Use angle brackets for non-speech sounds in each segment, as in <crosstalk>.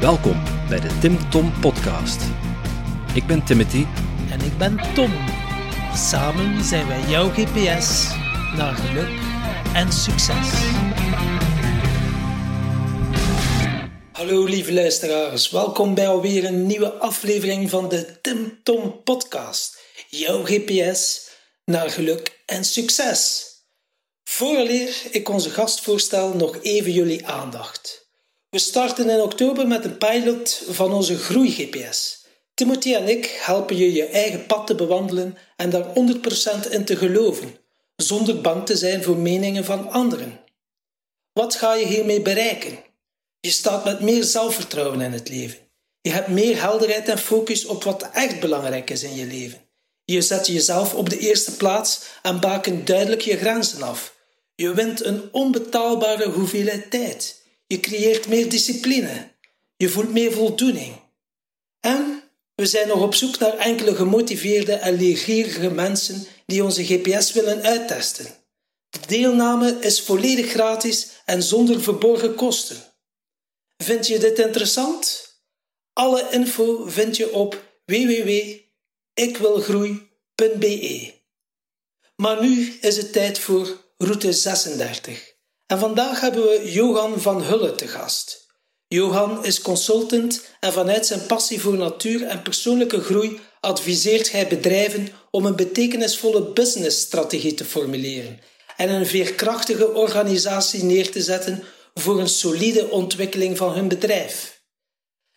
Welkom bij de Tim Tom Podcast. Ik ben Timothy. En ik ben Tom. Samen zijn wij jouw GPS naar geluk en succes. Hallo lieve luisteraars, welkom bij alweer een nieuwe aflevering van de Tim Tom Podcast. Jouw GPS naar geluk en succes. Vooraleer ik onze gast voorstel, nog even jullie aandacht. We starten in oktober met een pilot van onze Groei-GPS. Timothy en ik helpen je je eigen pad te bewandelen en daar 100% in te geloven, zonder bang te zijn voor meningen van anderen. Wat ga je hiermee bereiken? Je staat met meer zelfvertrouwen in het leven. Je hebt meer helderheid en focus op wat echt belangrijk is in je leven. Je zet jezelf op de eerste plaats en bakent duidelijk je grenzen af. Je wint een onbetaalbare hoeveelheid tijd. Je creëert meer discipline. Je voelt meer voldoening. En we zijn nog op zoek naar enkele gemotiveerde en leergierige mensen die onze GPS willen uittesten. De deelname is volledig gratis en zonder verborgen kosten. Vind je dit interessant? Alle info vind je op www.ikwilgroei.be. Maar nu is het tijd voor route 36. En vandaag hebben we Johan van Hulle te gast. Johan is consultant en vanuit zijn passie voor natuur en persoonlijke groei adviseert hij bedrijven om een betekenisvolle businessstrategie te formuleren en een veerkrachtige organisatie neer te zetten voor een solide ontwikkeling van hun bedrijf.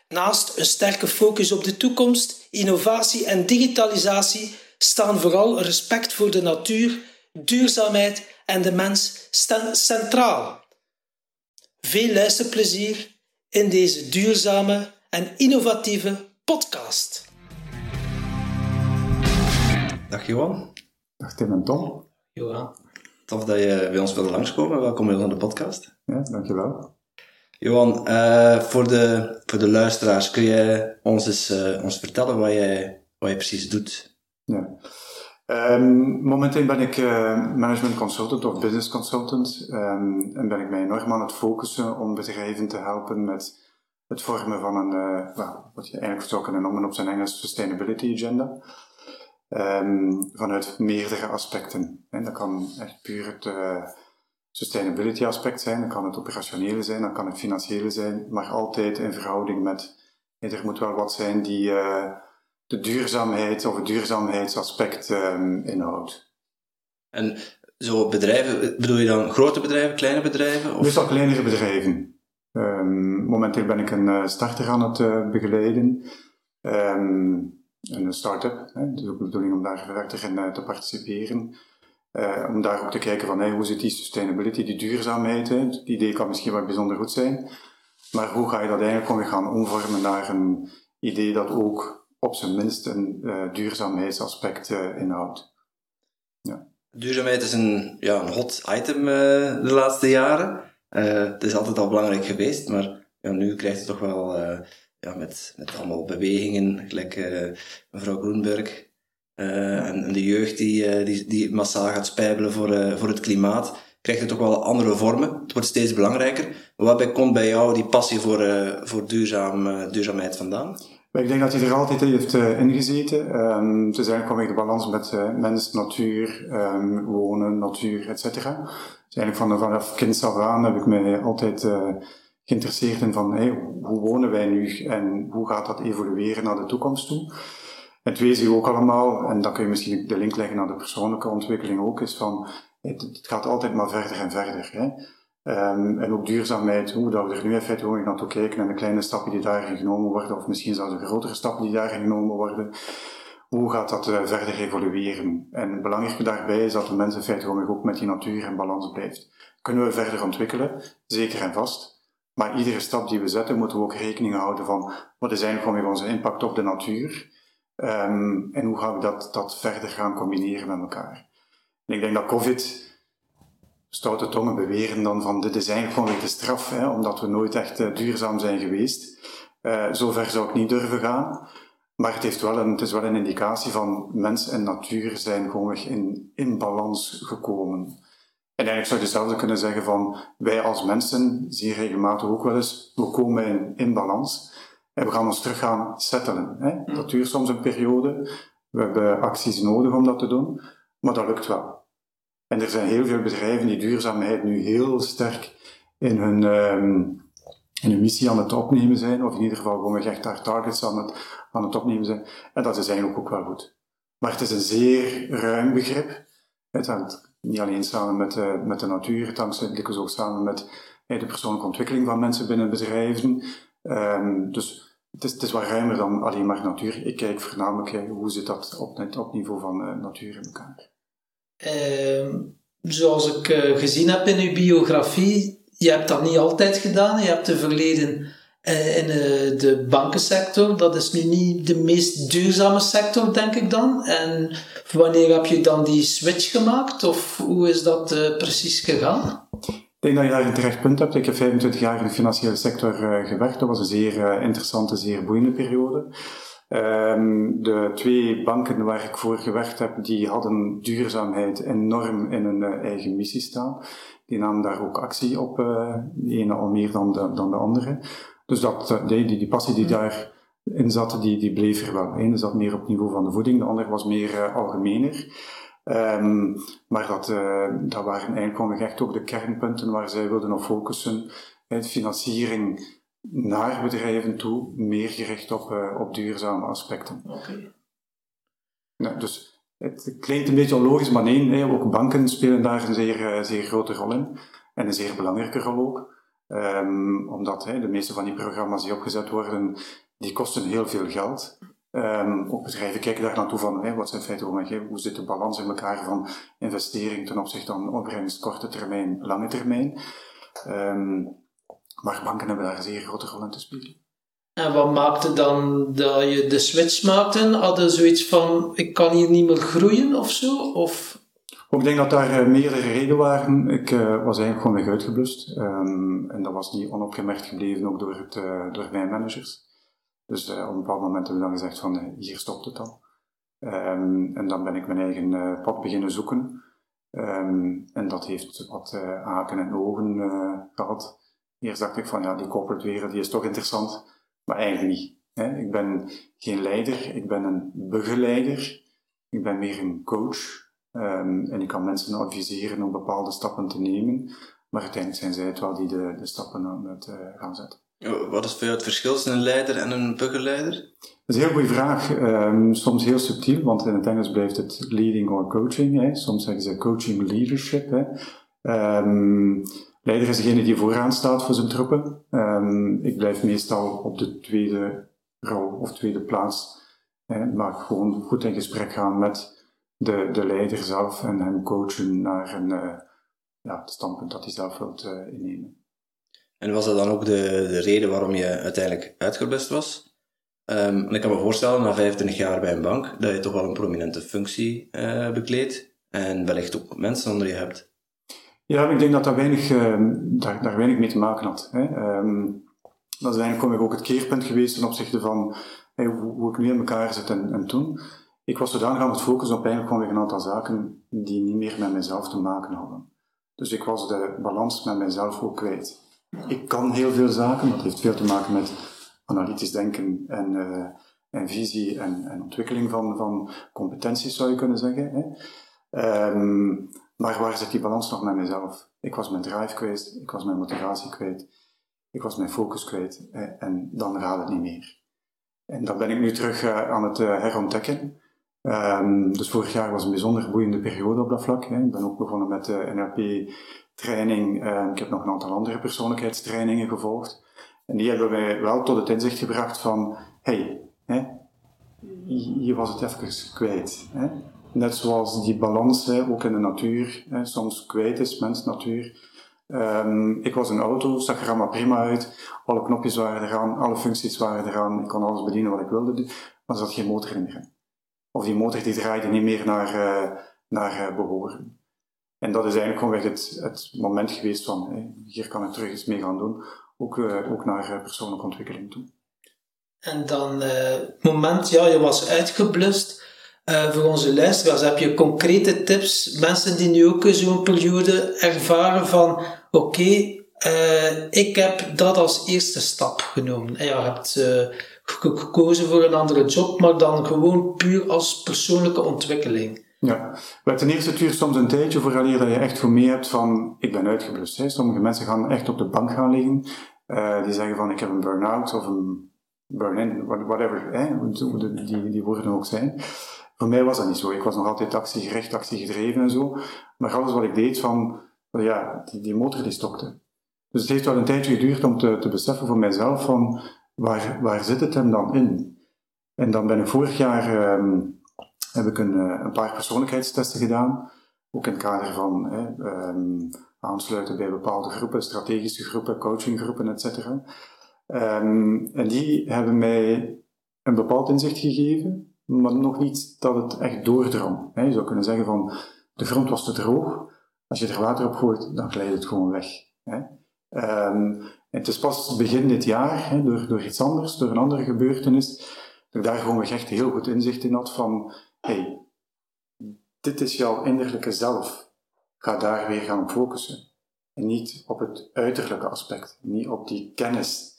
Naast een sterke focus op de toekomst, innovatie en digitalisatie staan vooral respect voor de natuur, duurzaamheid en de mens centraal. Veel luisterplezier in deze duurzame en innovatieve podcast. Dag Johan. Dag Tim en Tom. Johan. Tof dat je bij ons wilde langskomen. Welkom bij de podcast. Ja, dankjewel. Johan, uh, voor, de, voor de luisteraars, kun jij ons eens uh, ons vertellen wat jij, wat je precies doet? Ja. Um, momenteel ben ik uh, management consultant of business consultant um, en ben ik mij enorm aan het focussen om bedrijven te helpen met het vormen van een, well, wat je eigenlijk zou kunnen noemen op zijn Engels sustainability agenda. Um, vanuit meerdere aspecten. En dat kan echt puur het uh, sustainability aspect zijn, dat kan het operationele zijn, dat kan het financiële zijn, maar altijd in verhouding met, er moet wel wat zijn die de duurzaamheid of het duurzaamheidsaspect um, inhoudt. En zo bedrijven, bedoel je dan grote bedrijven, kleine bedrijven? Of? Meestal kleinere bedrijven. Um, momenteel ben ik een uh, starter aan het uh, begeleiden. Um, een start-up. Hè. Dus ook de bedoeling om daar verder in uh, te participeren. om daar ook te kijken van hey, hoe zit die sustainability, die duurzaamheid. Hè. Het idee kan misschien wel bijzonder goed zijn. Maar hoe ga je dat eigenlijk gaan omvormen naar een idee dat ook op zijn minst een uh, duurzaamheidsaspect uh, inhoudt. Ja. Duurzaamheid is een, ja, een hot item uh, de laatste jaren. het is altijd al belangrijk geweest, maar ja, nu krijgt het toch wel ja, met, met allemaal bewegingen, gelijk mevrouw Groenberg en, en, de jeugd die, die, die massaal gaat spijbelen voor, voor het klimaat, krijgt het toch wel andere vormen. Het wordt steeds belangrijker. Wat komt bij jou die passie voor, voor duurzaam, duurzaamheid vandaan? Ik denk dat hij er altijd heeft uh, ingezeten. Um, het is eigenlijk gewoon de balans met uh, mens, natuur, um, wonen, natuur, etc. Dus eigenlijk van, vanaf kind af aan heb ik mij altijd uh, geïnteresseerd in van hoe wonen wij nu en hoe gaat dat evolueren naar de toekomst toe. En twee zie je ook allemaal, en dan kun je misschien de link leggen naar de persoonlijke ontwikkeling ook, is van het, het gaat altijd maar verder en verder. Hè. Um, en ook duurzaamheid, hoe dat we er nu in gewoon naartoe kijken en de kleine stappen die daarin genomen worden, of misschien zelfs de grotere stappen die daarin genomen worden, hoe gaat dat uh, verder evolueren? En het belangrijke daarbij is dat de mens in feite gewoon ook met die natuur in balans blijft. Kunnen we verder ontwikkelen? Zeker en vast. Maar iedere stap die we zetten, moeten we ook rekening houden van wat is eigenlijk gewoon onze impact op de natuur? Um, en hoe gaan we dat, dat verder gaan combineren met elkaar? En ik denk dat COVID stoute tongen beweren dan van dit is eigenlijk gewoon weer de straf, hè, omdat we nooit echt uh, duurzaam zijn geweest. Uh, zover zou ik niet durven gaan. Maar het, heeft wel een, het is wel een indicatie van mens en natuur zijn gewoon in, in balans gekomen. En eigenlijk zou je hetzelfde kunnen zeggen van, wij als mensen zien regelmatig ook wel eens, we komen in, in balans en we gaan ons terug gaan settelen. Hè? Dat duurt soms een periode, we hebben acties nodig om dat te doen, maar dat lukt wel. En er zijn heel veel bedrijven die duurzaamheid nu heel sterk in hun, um, in hun missie aan het opnemen zijn, of in ieder geval gewoon echt daar targets aan het, aan het opnemen zijn. En dat is eigenlijk ook wel goed. Maar het is een zeer ruim begrip. Het hangt niet alleen samen met, uh, met de natuur, het hangt dikwijls ook samen met uh, de persoonlijke ontwikkeling van mensen binnen bedrijven. Um, dus het is, wat ruimer dan alleen maar natuur. Ik kijk voornamelijk uh, hoe zit dat op, op niveau van natuur in elkaar. Ehm, zoals ik gezien heb in uw biografie, je hebt dat niet altijd gedaan. Je hebt de verleden uh, in uh, de bankensector. Dat is nu niet de meest duurzame sector, denk ik dan. En wanneer heb je dan die switch gemaakt? Of hoe is dat precies gegaan? Ik denk dat je daar een terecht punt hebt. Ik heb 25 jaar in de financiële sector gewerkt. Dat was een zeer interessante, zeer boeiende periode. Um, de twee banken waar ik voor gewerkt heb, die hadden duurzaamheid enorm in hun eigen missie staan. Die namen daar ook actie op, de ene al meer dan de, dan de andere. Dus dat, eh, die, die, die passie die daarin zat, die, die bleef er wel. De ene zat meer op het niveau van de voeding, de andere was meer uh, algemener. Um, maar dat, dat waren eigenlijk echt ook de kernpunten waar zij wilden op focussen. Financiering naar bedrijven toe, meer gericht op, uh, op duurzame aspecten. Okay. Nou, dus het klinkt een beetje logisch, maar nee, ook banken spelen daar een zeer, zeer grote rol in. En een zeer belangrijke rol ook. Um, omdat de meeste van die programma's die opgezet worden, die kosten heel veel geld. Um, ook bedrijven kijken daar naartoe van, wat zijn feiten hoe zit de balans in elkaar van investering ten opzichte van opbrengst, korte termijn, lange termijn. Um, maar banken hebben daar een zeer grote rol in te spelen. En wat maakte dan dat je de switch maakte? Hadden zoiets van, ik kan hier niet meer groeien of zo? Of ik denk dat daar uh, meerdere redenen waren. Ik uh, was eigenlijk gewoon weg uitgeblust. Um, en dat was niet onopgemerkt gebleven, ook door, het, uh, door mijn managers. Dus op een bepaald moment hebben we dan gezegd van, hier stopt het dan. Um, en dan ben ik mijn eigen pad beginnen zoeken. Um, en dat heeft wat haken en ogen gehad. Eerst dacht ik van, ja, die corporate wereld die is toch interessant. Maar eigenlijk niet. Hè? Ik ben geen leider, ik ben een begeleider. Ik ben meer een coach. Um, en ik kan mensen adviseren om bepaalde stappen te nemen, maar uiteindelijk zijn zij het wel die de, de stappen aan het uh, gaan zetten. Wat is voor jou het verschil tussen een leider en een begeleider? Dat is een heel goede vraag. Um, soms heel subtiel, want in het Engels blijft het leading or coaching. Hè. Soms zeggen ze coaching leadership. Hè. Um, leider is degene die vooraan staat voor zijn troepen. ik blijf meestal op de tweede rol of tweede plaats. Hè, maar gewoon goed in gesprek gaan met de, de leider zelf en hem coachen naar een uh, ja, standpunt dat hij zelf wilt uh, innemen. En was dat dan ook de, de reden waarom je uiteindelijk uitgeblust was? En ik kan me voorstellen, na 25 jaar bij een bank, dat je toch wel een prominente functie uh, bekleedt en wellicht ook mensen onder je hebt. Ja, ik denk dat dat weinig, daar, daar weinig mee te maken had. Hè. Um, dat is eigenlijk ook het keerpunt geweest ten opzichte van hoe, hoe, ik nu in elkaar zit en, en toen ik was zodanig aan het focussen op eigenlijk gewoon weer een aantal zaken die niet meer met mezelf te maken hadden. Dus ik was de balans met mezelf ook kwijt. Ik kan heel veel zaken, dat heeft veel te maken met analytisch denken en, uh, en visie en, en, ontwikkeling van, van competenties, zou je kunnen zeggen. Hè. Um, maar waar zit die balans nog met mezelf? Ik was mijn drive kwijt, ik was mijn motivatie kwijt, ik was mijn focus kwijt hè, en dan raad het niet meer. En dan ben ik nu terug uh, aan het uh, herontdekken. Um, dus vorig jaar was een bijzonder boeiende periode op dat vlak. Hè. Ik ben ook begonnen met de NLP-training. Uh, ik heb nog een aantal andere persoonlijkheidstrainingen gevolgd. En die hebben mij wel tot het inzicht gebracht van, hey, hè, je was het even kwijt. Hè. Net zoals die balans ook in de natuur soms kwijt is, mens, natuur. Um, ik was een auto, zag er allemaal prima uit. Alle knopjes waren eraan, alle functies waren eraan. Ik kon alles bedienen wat ik wilde, maar er zat geen motor in of die motor die draaide niet meer naar, uh, naar uh, behoren. En dat is eigenlijk gewoon het, het moment geweest van, hier kan ik terug iets mee gaan doen, ook, uh, ook naar persoonlijke ontwikkeling toe. En dan, het moment, ja, je was uitgeblust. Uh, voor onze luisteraars, heb je concrete tips? Mensen die nu ook zo'n periode ervaren van, oké, uh, ik heb dat als eerste stap genomen. En je hebt uh, gekozen voor een andere job, maar dan gewoon puur als persoonlijke ontwikkeling. Ja, maar ten eerste duurt soms een tijdje vooraleer dat je echt voor mee hebt van ik ben uitgeblust. Sommige mensen gaan echt op de bank gaan liggen. Die zeggen van ik heb een burn-out of een burn-in, whatever, hè, die, die woorden ook zijn. Voor mij was dat niet zo. Ik was nog altijd actiegericht, actiegedreven en zo. Maar alles wat ik deed van, ja, die, motor die stopte. Dus het heeft wel een tijdje geduurd om te, te beseffen voor mijzelf van waar, waar zit het hem dan in? En dan ben ik vorig jaar um, heb ik een, eh, een paar persoonlijkheidstesten gedaan. Ook in het kader van hè, um, aansluiten bij bepaalde groepen, strategische groepen, coachinggroepen, etc. Um, en die hebben mij een bepaald inzicht gegeven, maar nog niet dat het echt doordrong. Je zou kunnen zeggen van, de grond was te droog, als je er water op gooit, dan glijdt het gewoon weg. Um, het is pas begin dit jaar, door, door iets anders, door een andere gebeurtenis, dat ik daar gewoon echt heel goed inzicht in had van, hey, dit is jouw innerlijke zelf. Ga daar weer gaan focussen. En niet op het uiterlijke aspect, niet op die kennis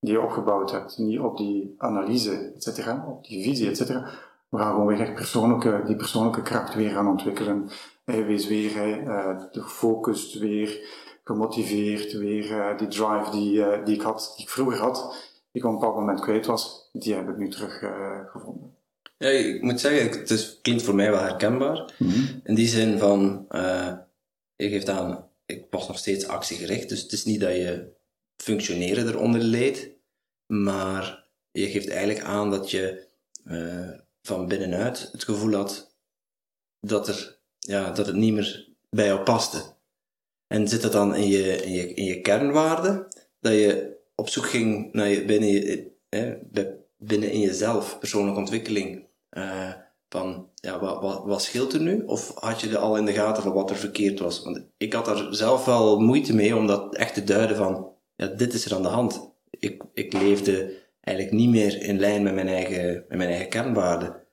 die je opgebouwd hebt, niet op die analyse, et cetera, op die visie, et cetera. We gaan gewoon weer echt persoonlijke, die persoonlijke kracht weer gaan ontwikkelen. Hij wees weer uh, gefocust, weer gemotiveerd, weer uh, die drive die, uh, die ik had, die ik vroeger had, die ik op een bepaald moment kwijt was, die heb ik nu terug gevonden. Ja, ik moet zeggen, het is, klinkt voor mij wel herkenbaar. Mhm. In die zin van, je geeft aan, ik was nog steeds actiegericht, dus het is niet dat je functioneren eronder leed, maar je geeft eigenlijk aan dat je uh, van binnenuit het gevoel had dat, er, ja, dat het niet meer bij jou paste. En zit dat dan in je, in je, in je kernwaarden? Dat je op zoek ging naar je, binnen, je, eh, binnen in jezelf, persoonlijke ontwikkeling, uh, van ja, wat, wat, wat scheelt er nu? Of had je er al in de gaten van wat er verkeerd was? Want ik had daar zelf wel moeite mee om dat echt te duiden van ja, dit is er aan de hand. Ik, ik leefde eigenlijk niet meer in lijn met mijn eigen, met mijn eigen kernwaarden.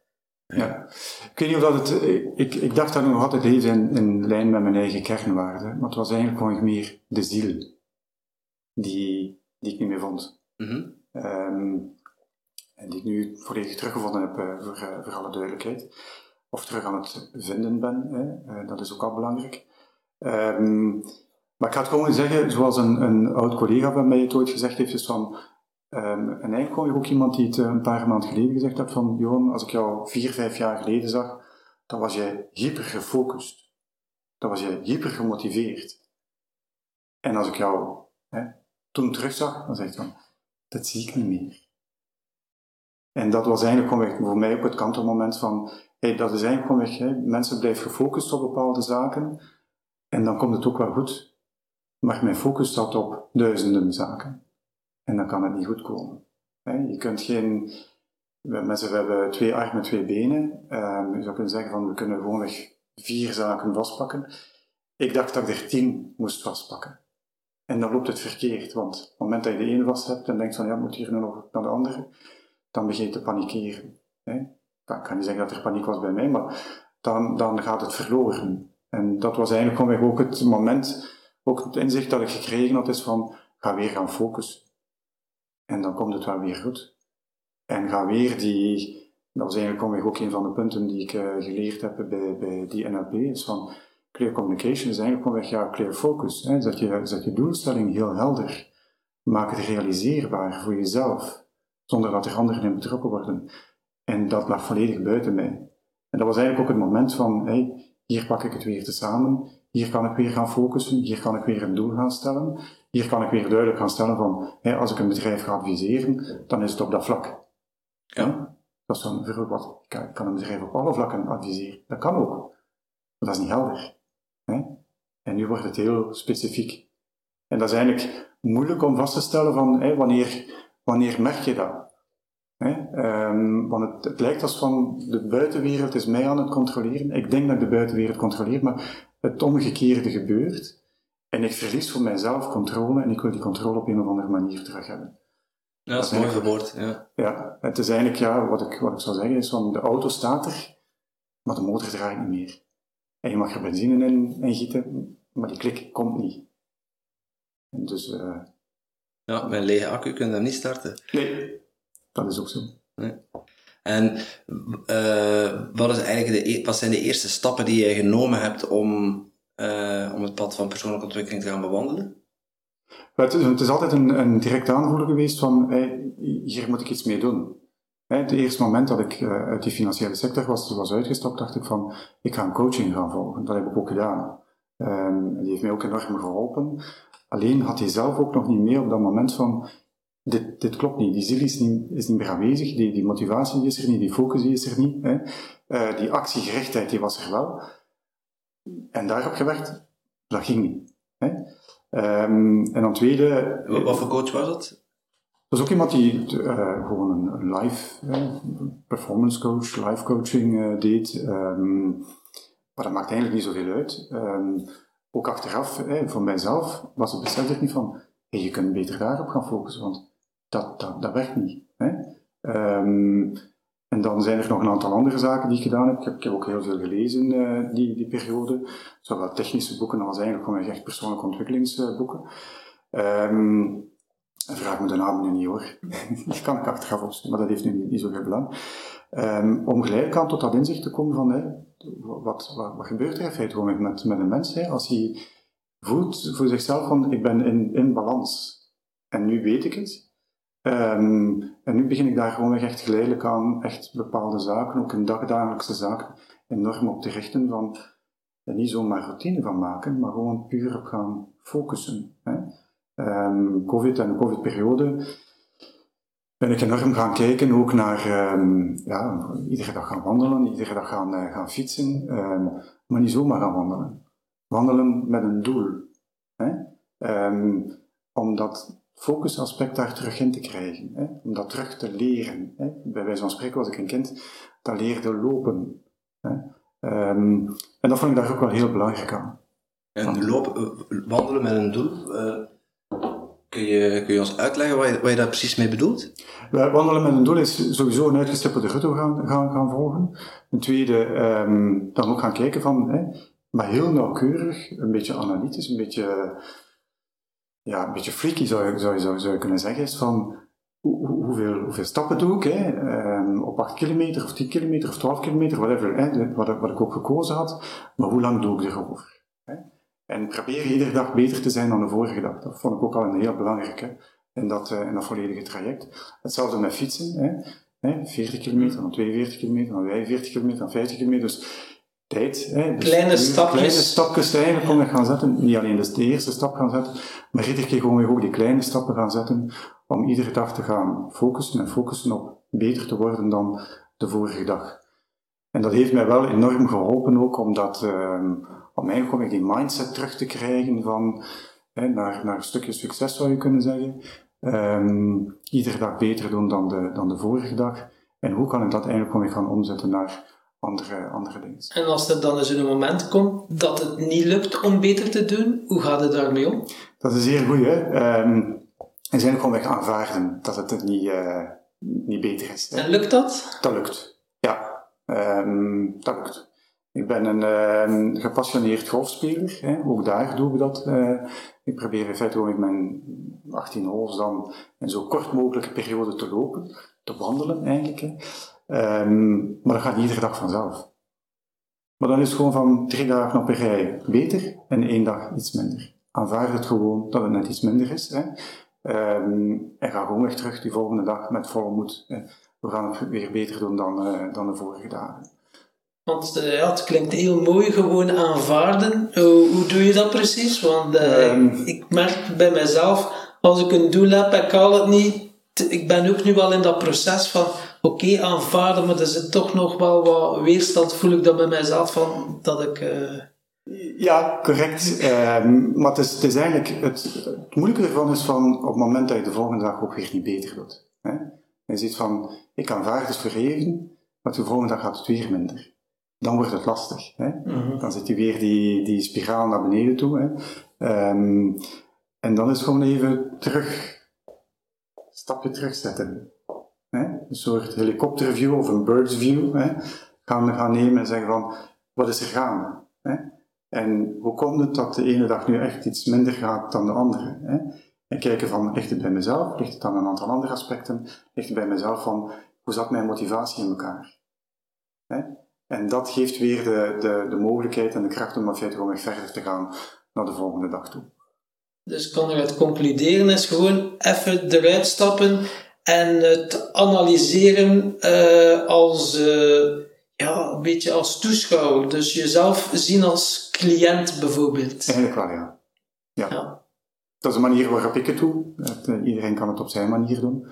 Ja. Ik weet niet of dat het, ik, ik dacht dat ik nog altijd leefde in, in lijn met mijn eigen kernwaarden, maar het was eigenlijk gewoon meer de ziel die, die ik niet meer vond. Mm um, en die ik nu volledig teruggevonden heb, uh, voor, uh, voor alle duidelijkheid. Of terug aan het vinden ben, hè. Uh, dat is ook al belangrijk. Um, maar ik ga het gewoon zeggen, zoals een, een oud collega van mij het ooit gezegd heeft, is van, um, en eigenlijk je ook iemand die het eh, een paar maanden geleden gezegd had van, Johan, als ik jou vier, vijf jaar geleden zag, dan was jij hyper gefocust. Dan was jij hyper gemotiveerd. En als ik jou hè, toen terugzag, dan zeg ik van, dat zie ik niet meer. En dat was eigenlijk gewoon voor mij ook het kantelmoment van, hey, dat is eigenlijk gewoon weg, mensen blijven gefocust op bepaalde zaken, en dan komt het ook wel goed. Maar mijn focus zat op duizenden zaken. En dan kan het niet goed komen. Je kunt geen... Mensen hebben twee armen, twee benen. Ehm, je zou kunnen zeggen van we kunnen gewoonweg vier zaken vastpakken. Ik dacht dat er tien moest vastpakken. En dan loopt het verkeerd, want op het moment dat je de ene vast hebt en denkt van ja, moet hier nu nog naar de andere, dan begin je te panikeren. Ik kan niet zeggen dat er paniek was bij mij, maar dan, dan gaat het verloren. En dat was eigenlijk gewoon ook het moment ook het inzicht dat ik gekregen had is van, ga weer gaan focussen. En dan komt het wel weer goed. En ga weer die, dat was eigenlijk ook een van de punten die ik uh, geleerd heb bij, bij die NLP, is van, clear communication is eigenlijk gewoon ja, clear focus. Hè. Zet, je, zet je doelstelling heel helder. Maak het realiseerbaar voor jezelf, zonder dat er anderen in betrokken worden. En dat lag volledig buiten mij. En dat was eigenlijk ook het moment van, hey, hier pak ik het weer te samen, hier kan ik weer gaan focussen, hier kan ik weer een doel gaan stellen, hier kan ik weer duidelijk gaan stellen van, hè, als ik een bedrijf ga adviseren, dan is het op dat vlak. Ja? Dat is dan vroeger wat, ik kan een bedrijf op alle vlakken adviseren. Dat kan ook, maar dat is niet helder. Hè? En nu wordt het heel specifiek. En dat is eigenlijk moeilijk om vast te stellen van, hè, wanneer, wanneer merk je dat? Um, want het, het, lijkt als van de buitenwereld is mij aan het controleren. Ik denk dat ik de buitenwereld controleer, maar het omgekeerde gebeurt. En ik verlies voor mijzelf controle en ik wil die controle op een of andere manier terug hebben. Ja, dat is mooi geboord. Ja. ja, het is eigenlijk, ja, wat ik, wat ik zou zeggen is van de auto staat er, maar de motor draait niet meer. En je mag er benzine in, in gieten, maar die klik komt niet. En dus, uh, ja, een lege accu kun je hem niet starten. Nee, dat is ook zo. Nee. En uh, wat, is eigenlijk de, e-, wat zijn de eerste stappen die je genomen hebt om, uh, om het pad van persoonlijke ontwikkeling te gaan bewandelen? Het is, het is altijd een, een direct aanvoelen geweest van, hier moet ik iets mee doen. Het eerste moment dat ik uh, uit die financiële sector was, was uitgestapt, dacht ik van, ik ga een coaching gaan volgen. Dat heb ik ook gedaan. Die heeft mij ook enorm geholpen. Alleen had hij zelf ook nog niet meer op dat moment van, dit, dit klopt niet, die ziel is niet, is niet meer aanwezig, die, die motivatie is er niet, die focus is er niet, hè. Uh, die actiegerichtheid die was er wel. En daarop gewerkt, dat ging niet. Hè. Um, en dan tweede... Wat, wat voor coach was dat? Dat is ook iemand die uh, gewoon een, live uh, performance coach, live coaching uh, deed. Um, maar dat maakt eigenlijk niet zoveel uit. Um, ook achteraf, voor mijzelf, was het besef er niet van, hey, je kunt beter daarop gaan focussen, want dat, dat, dat werkt niet. Hè. Um, en dan zijn er nog een aantal andere zaken die ik gedaan heb. Ik heb, ik heb ook heel veel gelezen uh, die, die periode. Zowel technische boeken als eigenlijk gewoon echt persoonlijke ontwikkelingsboeken. En vraag me de naam nu niet hoor. <laughs> Die kan ik achteraf opzoeken, maar dat heeft nu niet, niet zoveel belang. Um, om geleidelijk aan tot dat inzicht te komen van, wat, wat, gebeurt er in feite gewoon met, met een mens? Als hij voelt voor zichzelf van, ik ben in, in balans. En nu weet ik het. Um, en nu begin ik daar gewoon echt geleidelijk aan echt bepaalde zaken, ook in dagdagelijkse zaken, enorm op te richten van, en niet zomaar routine van maken, maar gewoon puur op gaan focussen. Hè? Um, COVID en de COVID-periode ben ik enorm gaan kijken ook naar um, ja, iedere dag gaan wandelen, iedere dag gaan, uh, gaan fietsen, maar niet zomaar gaan wandelen. Wandelen met een doel. Hè? Um, om dat focusaspect daar terug in te krijgen, hè? om dat terug te leren. Hè? Bij wijze van spreken was ik een kind dat leerde lopen. Hè? en dat vond ik daar ook wel heel belangrijk aan. En lopen, wandelen met een doel, uh Kun je, kun je ons uitleggen wat je, wat je daar precies mee bedoelt? Wandelen met een doel is sowieso een uitgestippelde route gaan, gaan, gaan volgen. Ten tweede, um, dan ook gaan kijken van, hè, maar heel nauwkeurig, een beetje analytisch, een beetje, ja, een beetje freaky zou zou je, zou je kunnen zeggen, is van hoe, hoeveel, hoeveel stappen doe ik, hè, um, op 8 kilometer of 10 kilometer of 12 kilometer, whatever, hè, wat, wat ik ook gekozen had, maar hoe lang doe ik erover? Hè? En probeer iedere dag beter te zijn dan de vorige dag. Dat vond ik ook al een heel belangrijke in dat, uh, in dat volledige traject. Hetzelfde met fietsen. Hè, 40 kilometer, dan 42 kilometer, dan 45 kilometer, dan 50 kilometer. Dus tijd. Hè, dus kleine stapjes. Kleine stapjes eigenlijk ik gaan zetten. Niet alleen dus de eerste stap gaan zetten, maar iedere keer gewoon weer ook die kleine stappen gaan zetten. Om iedere dag te gaan focussen en focussen op beter te worden dan de vorige dag. En dat heeft mij wel enorm geholpen ook, omdat... Uh, om eigenlijk die mindset terug te krijgen van hè, naar, naar een stukje succes zou je kunnen zeggen. Um, iedere dag beter doen dan de, dan de vorige dag. En hoe kan ik dat eigenlijk gewoon gaan omzetten naar andere, andere dingen. En als er dan eens een moment komt dat het niet lukt om beter te doen, hoe gaat het daarmee om? Dat is zeer goed, hè. Um, en zijn gewoon weg aanvaarden dat het niet, uh, niet beter is. Hè. En lukt dat? Dat lukt, ja. Um, dat lukt. Ik ben een uh, gepassioneerd golfspeler. Hè. Ook daar doen we dat. Uh, ik probeer in feite in mijn 18 holes dan in zo kort mogelijke periode te lopen, te wandelen eigenlijk. Hè. Um, maar dat gaat niet iedere dag vanzelf. Maar dan is het gewoon van drie dagen op een rij beter en één dag iets minder. Aanvaard het gewoon dat het net iets minder is. Hè. Um, en ga gewoon weer terug die volgende dag met volle moed. Hè. We gaan het weer beter doen dan, uh, dan de vorige dagen. Want uh, ja, het klinkt heel mooi, gewoon aanvaarden. Hoe, hoe doe je dat precies? Want uh, um, ik merk bij mezelf, als ik een doel heb ik haal het niet, ik ben ook nu wel in dat proces van, oké, okay, aanvaarden, maar er zit toch nog wel wat weerstand, voel ik dat bij mezelf, van dat ik... Uh... Ja, correct. um, maar het is, het is eigenlijk, het, het moeilijke ervan is van, op het moment dat je de volgende dag ook weer niet beter doet. Hè? Je ziet van, ik aanvaard het voor even, maar de volgende dag gaat het weer minder dan wordt het lastig. Hè? Mm-hmm. Dan zit je weer die, die spiraal naar beneden toe. Hè? Um, en dan is het gewoon even terug, stapje terugzetten. Hè? Een soort helikopterview of een bird's view. Hè? gaan, gaan nemen en zeggen van, wat is er gaande? Hè? En hoe komt het dat de ene dag nu echt iets minder gaat dan de andere? Hè? En kijken van, ligt het bij mezelf? Ligt het aan een aantal andere aspecten? Ligt het bij mezelf van, hoe zat mijn motivatie in elkaar? Hè? En dat geeft weer de, de, de mogelijkheid en de kracht om gewoon weer verder te gaan naar de volgende dag toe. Dus kan eruit concluderen is gewoon even eruit stappen en het analyseren uh, als, uh, ja, een beetje als toeschouwer. Dus jezelf zien als cliënt bijvoorbeeld. Eigenlijk wel, ja. ja. ja. Dat is een manier waarop ik het doe. Uh, iedereen kan het op zijn manier doen.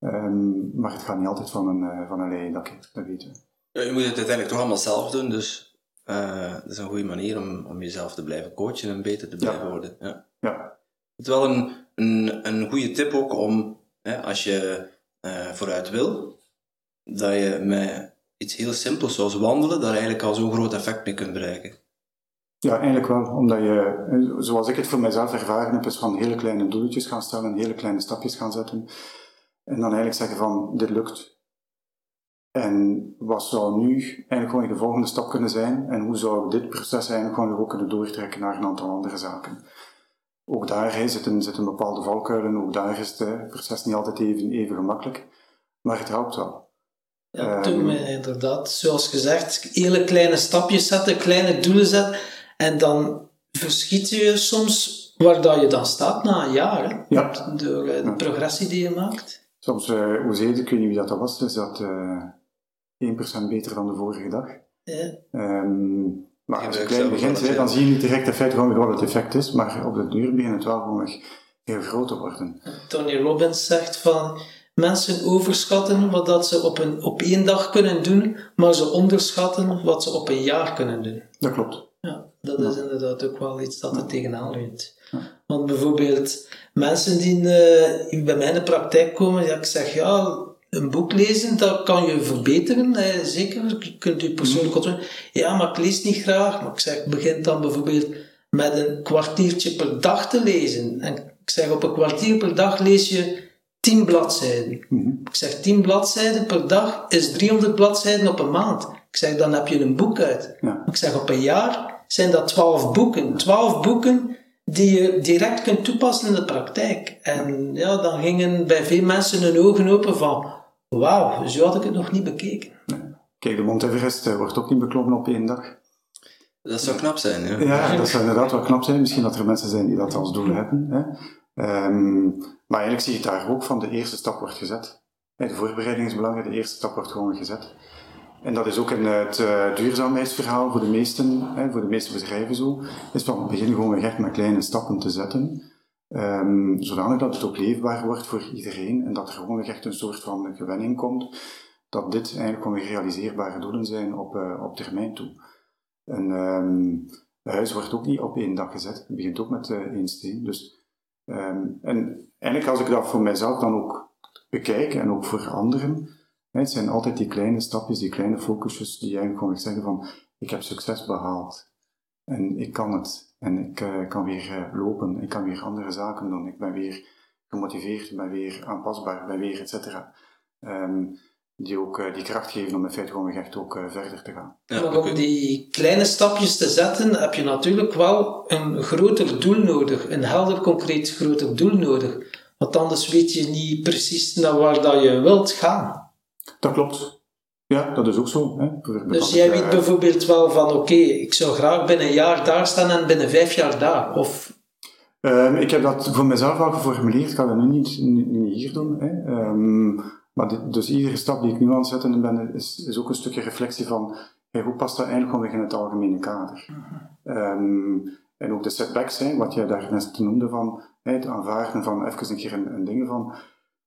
Um, maar het gaat niet altijd van een, van een leien dakje, dat weten we. Je moet het uiteindelijk toch allemaal zelf doen, dus dat is een goede manier om, om jezelf te blijven coachen en beter te blijven ja. worden. Ja. ja. Het is wel een, een, een goede tip ook om, als je uh, vooruit wil, dat je met iets heel simpels zoals wandelen, daar eigenlijk al zo'n groot effect mee kunt bereiken. Ja, eigenlijk wel. Omdat je, zoals ik het voor mezelf ervaren heb, is van hele kleine doelletjes gaan stellen, hele kleine stapjes gaan zetten. En dan eigenlijk zeggen van, dit lukt. En wat zou nu eigenlijk gewoon de volgende stap kunnen zijn? En hoe zou dit proces eigenlijk gewoon ook kunnen doortrekken naar een aantal andere zaken? Ook daar zitten, zitten bepaalde valkuilen, ook daar is het proces niet altijd even, even gemakkelijk, maar het helpt wel. Ja, um, me inderdaad, zoals gezegd, hele kleine stapjes zetten, kleine doelen zetten, en dan verschiet je soms waar dat je dan staat na een jaar, hè? Ja. door uh, de Ja. progressie die je maakt. Soms, uh, hoe zei ik weet niet wie dat, dat was, is dat uh, 1% beter dan de vorige dag. Ja. Um, maar als je ik klein begint, dan zie je niet direct het feit gewoon weer wat het effect is, maar op de duur begint het wel gewoon echt heel groot te worden. Tony Robbins zegt van mensen overschatten wat dat ze op, een, op één dag kunnen doen, maar ze onderschatten wat ze op een jaar kunnen doen. Dat klopt. Ja, dat is inderdaad ook wel iets dat er tegenaan leunt. Want bijvoorbeeld mensen die eh, bij mij in de praktijk komen, ja, ik zeg ja, een boek lezen, dat kan je verbeteren, zeker. Je kunt je persoonlijk ontwikkelen. Ja, maar ik lees niet graag. Maar ik zeg, begin dan bijvoorbeeld met een kwartiertje per dag te lezen. En ik zeg, op een kwartier per dag lees je 10 bladzijden. Mhm. Ik zeg, 10 bladzijden per dag is 300 bladzijden op een maand. Ik zeg, dan heb je een boek uit. Ja. Ik zeg, op een jaar zijn dat 12 boeken. 12 boeken die je direct kunt toepassen in de praktijk. En ja, dan gingen bij veel mensen hun ogen open van, wauw, zo had ik het nog niet bekeken. Kijk, de Mount Everest eh, wordt ook niet beklommen op één dag. Dat zou knap zijn, ja. Ja, dat zou inderdaad wel knap zijn. Misschien dat er mensen zijn die dat als doel hebben. Hè. Ehm, maar eigenlijk zie je daar ook van de eerste stap wordt gezet. Hè, De voorbereiding is belangrijk, de eerste stap wordt gewoon gezet. En dat is ook in het eh, duurzaamheidsverhaal voor de meesten, hè, voor de meeste bedrijven zo, is van beginnen gewoon weer echt met kleine stappen te zetten. Ehm, zodanig dat het ook leefbaar wordt voor iedereen en dat er gewoon echt een soort van gewenning komt. Dat dit eigenlijk gewoon weer realiseerbare doelen zijn op, eh, op termijn toe. Ehm, het huis wordt ook niet op één dag gezet. Het begint ook met eh, één steen. Dus, ehm, en eigenlijk als ik dat voor mijzelf dan ook bekijk en ook voor anderen, hè, het zijn altijd die kleine stapjes, die kleine focusjes die eigenlijk gewoon zeggen van ik heb succes behaald. En ik kan het. En ik eh, kan weer eh, lopen. Ik kan weer andere zaken doen. Ik ben weer gemotiveerd. Ik ben weer aanpasbaar. Ik ben weer et cetera. Ehm, die ook eh, die kracht geven om in feite gewoon echt ook verder te gaan. Ja, maar om die kleine stapjes te zetten, heb je natuurlijk wel een groter doel nodig. Een helder, concreet groter doel nodig. Want anders weet je niet precies naar waar dat je wilt gaan. Dat klopt. Ja, dat is ook zo. Hè. Dus jij weet bijvoorbeeld wel van, oké, ik zou graag binnen een jaar daar staan en binnen vijf jaar daar. Of, Ehm, ik heb dat voor mezelf al geformuleerd. Ik ga dat nu niet, nu, nu niet hier doen. Hè. Ehm, maar dit- dus iedere stap die ik nu aan het zetten ben, is, is ook een stukje reflectie van hey, hoe past dat eigenlijk gewoon in het algemene kader. Ehm, en ook de setbacks, hè, wat jij daar net noemde, van hè, het aanvaarden van even een keer een, een dingen van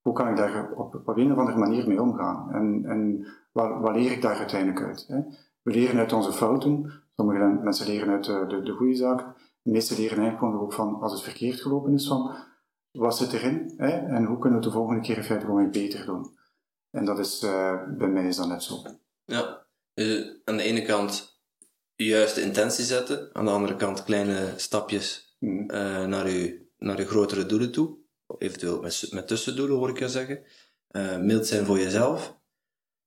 hoe kan ik daar op, op een of andere manier mee omgaan? En, en wat, wat leer ik daar uiteindelijk uit? Hè? We leren uit onze fouten. Sommige mensen leren uit de, de, de goede zaken. De meeste leren eigenlijk gewoon ook van, als het verkeerd gelopen is, van wat zit erin? Hè? En hoe kunnen we het de volgende keer in feite gewoon weer beter doen? En dat is, eh, bij mij is dat net zo. Ja. Dus aan de ene kant de juiste intentie zetten, aan de andere kant kleine stapjes Mhm. eh, naar, uw, naar uw grotere doelen toe. Eventueel met, met tussendoelen, hoor ik je zeggen. Eh mild zijn voor jezelf.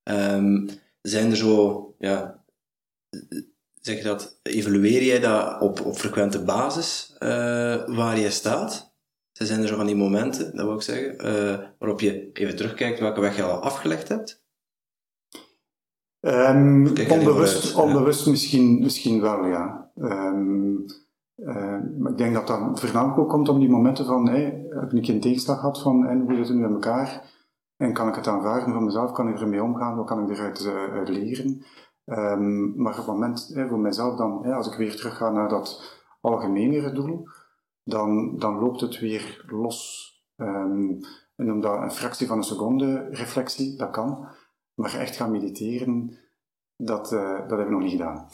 Ehm, zijn er zo, ja, zeg je dat, evalueer jij dat op, op frequente basis uh, waar je staat? Zijn er zo van die momenten, dat wil ik zeggen, uh, waarop je even terugkijkt welke weg je al afgelegd hebt? Um, onbewust, onbewust misschien, misschien wel, ja. Um, maar ik denk dat dat voornamelijk ook komt om die momenten van, hey, heb ik een tegenslag gehad van, en hoe zit het nu in elkaar? En kan ik het aanvaarden van mezelf? Kan ik ermee omgaan? Wat kan ik eruit uh, leren? Um, maar op het moment, voor mezelf dan, als ik weer terug ga naar dat algemenere doel, dan, dan loopt het weer los. Um, en dat een fractie van een seconde reflectie, dat kan. Maar echt gaan mediteren, dat, uh, dat heb ik nog niet gedaan.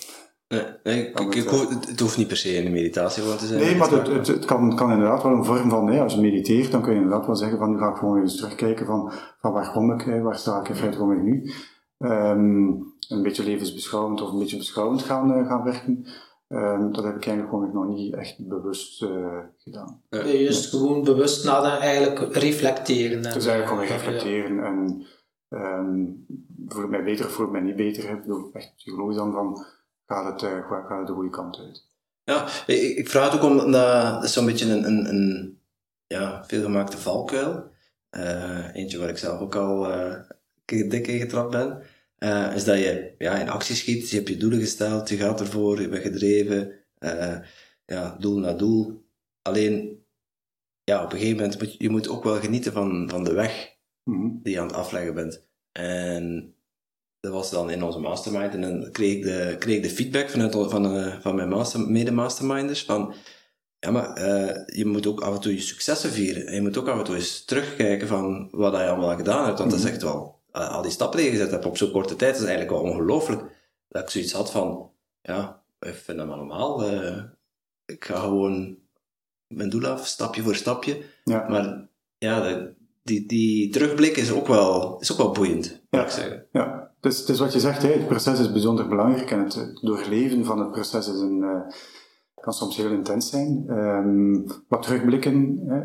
Nee, nee ik, ik, het, het, hoeft niet per se in de meditatie te zijn. Nee, maar het, het, het, kan, kan inderdaad wel een vorm van, nee, als je mediteert, dan kun je inderdaad wel zeggen van, nu ga ik gewoon eens terugkijken van, van waar kom ik, waar sta ik in feite kom ik nu. Um, een beetje levensbeschouwend of een beetje beschouwend gaan, uh, gaan werken. Um, dat heb ik eigenlijk gewoon nog niet echt bewust uh, gedaan. Nee, juist gewoon bewust nadenken, eigenlijk reflecteren. Dus eigenlijk gewoon reflecteren ja. en um, voel ik mij beter of voel ik mij niet beter. Ik bedoel, echt psychologisch dan van, gaat het, uh, gaat het de goede kant uit. Ja, ik, vraag het ook omdat dat is zo'n beetje een, een, een ja, veelgemaakte valkuil. Uh, eentje waar ik zelf ook al uh, dik in getrapt ben. Uh, is dat je ja, in actie schiet, je hebt je doelen gesteld, je gaat ervoor, je bent gedreven, ja, doel na doel. Alleen, ja, op een gegeven moment moet je moet ook wel genieten van, van de weg mm-hmm. die je aan het afleggen bent. En dat was dan in onze mastermind. En dan kreeg ik de, kreeg de feedback vanuit, van, uh, van mijn master, mede-masterminders van... Ja, maar uh, je moet ook af en toe je successen vieren. En je moet ook af en toe eens terugkijken van wat je allemaal gedaan hebt. Want dat is echt wel... Uh, al die stappen die je gezet hebt op zo'n korte tijd, dat is eigenlijk wel ongelooflijk. Dat ik zoiets had van... Ja, ik vind dat maar normaal. ik ga gewoon mijn doel af, stapje voor stapje. Ja. Maar ja, die, die terugblik is ook wel, is ook wel boeiend, ja. ik zeggen. Ja, het is wat je zegt, hè, het proces is bijzonder belangrijk en het, doorleven van het proces is een, uh, kan soms heel intens zijn. Um, wat terugblikken, hè,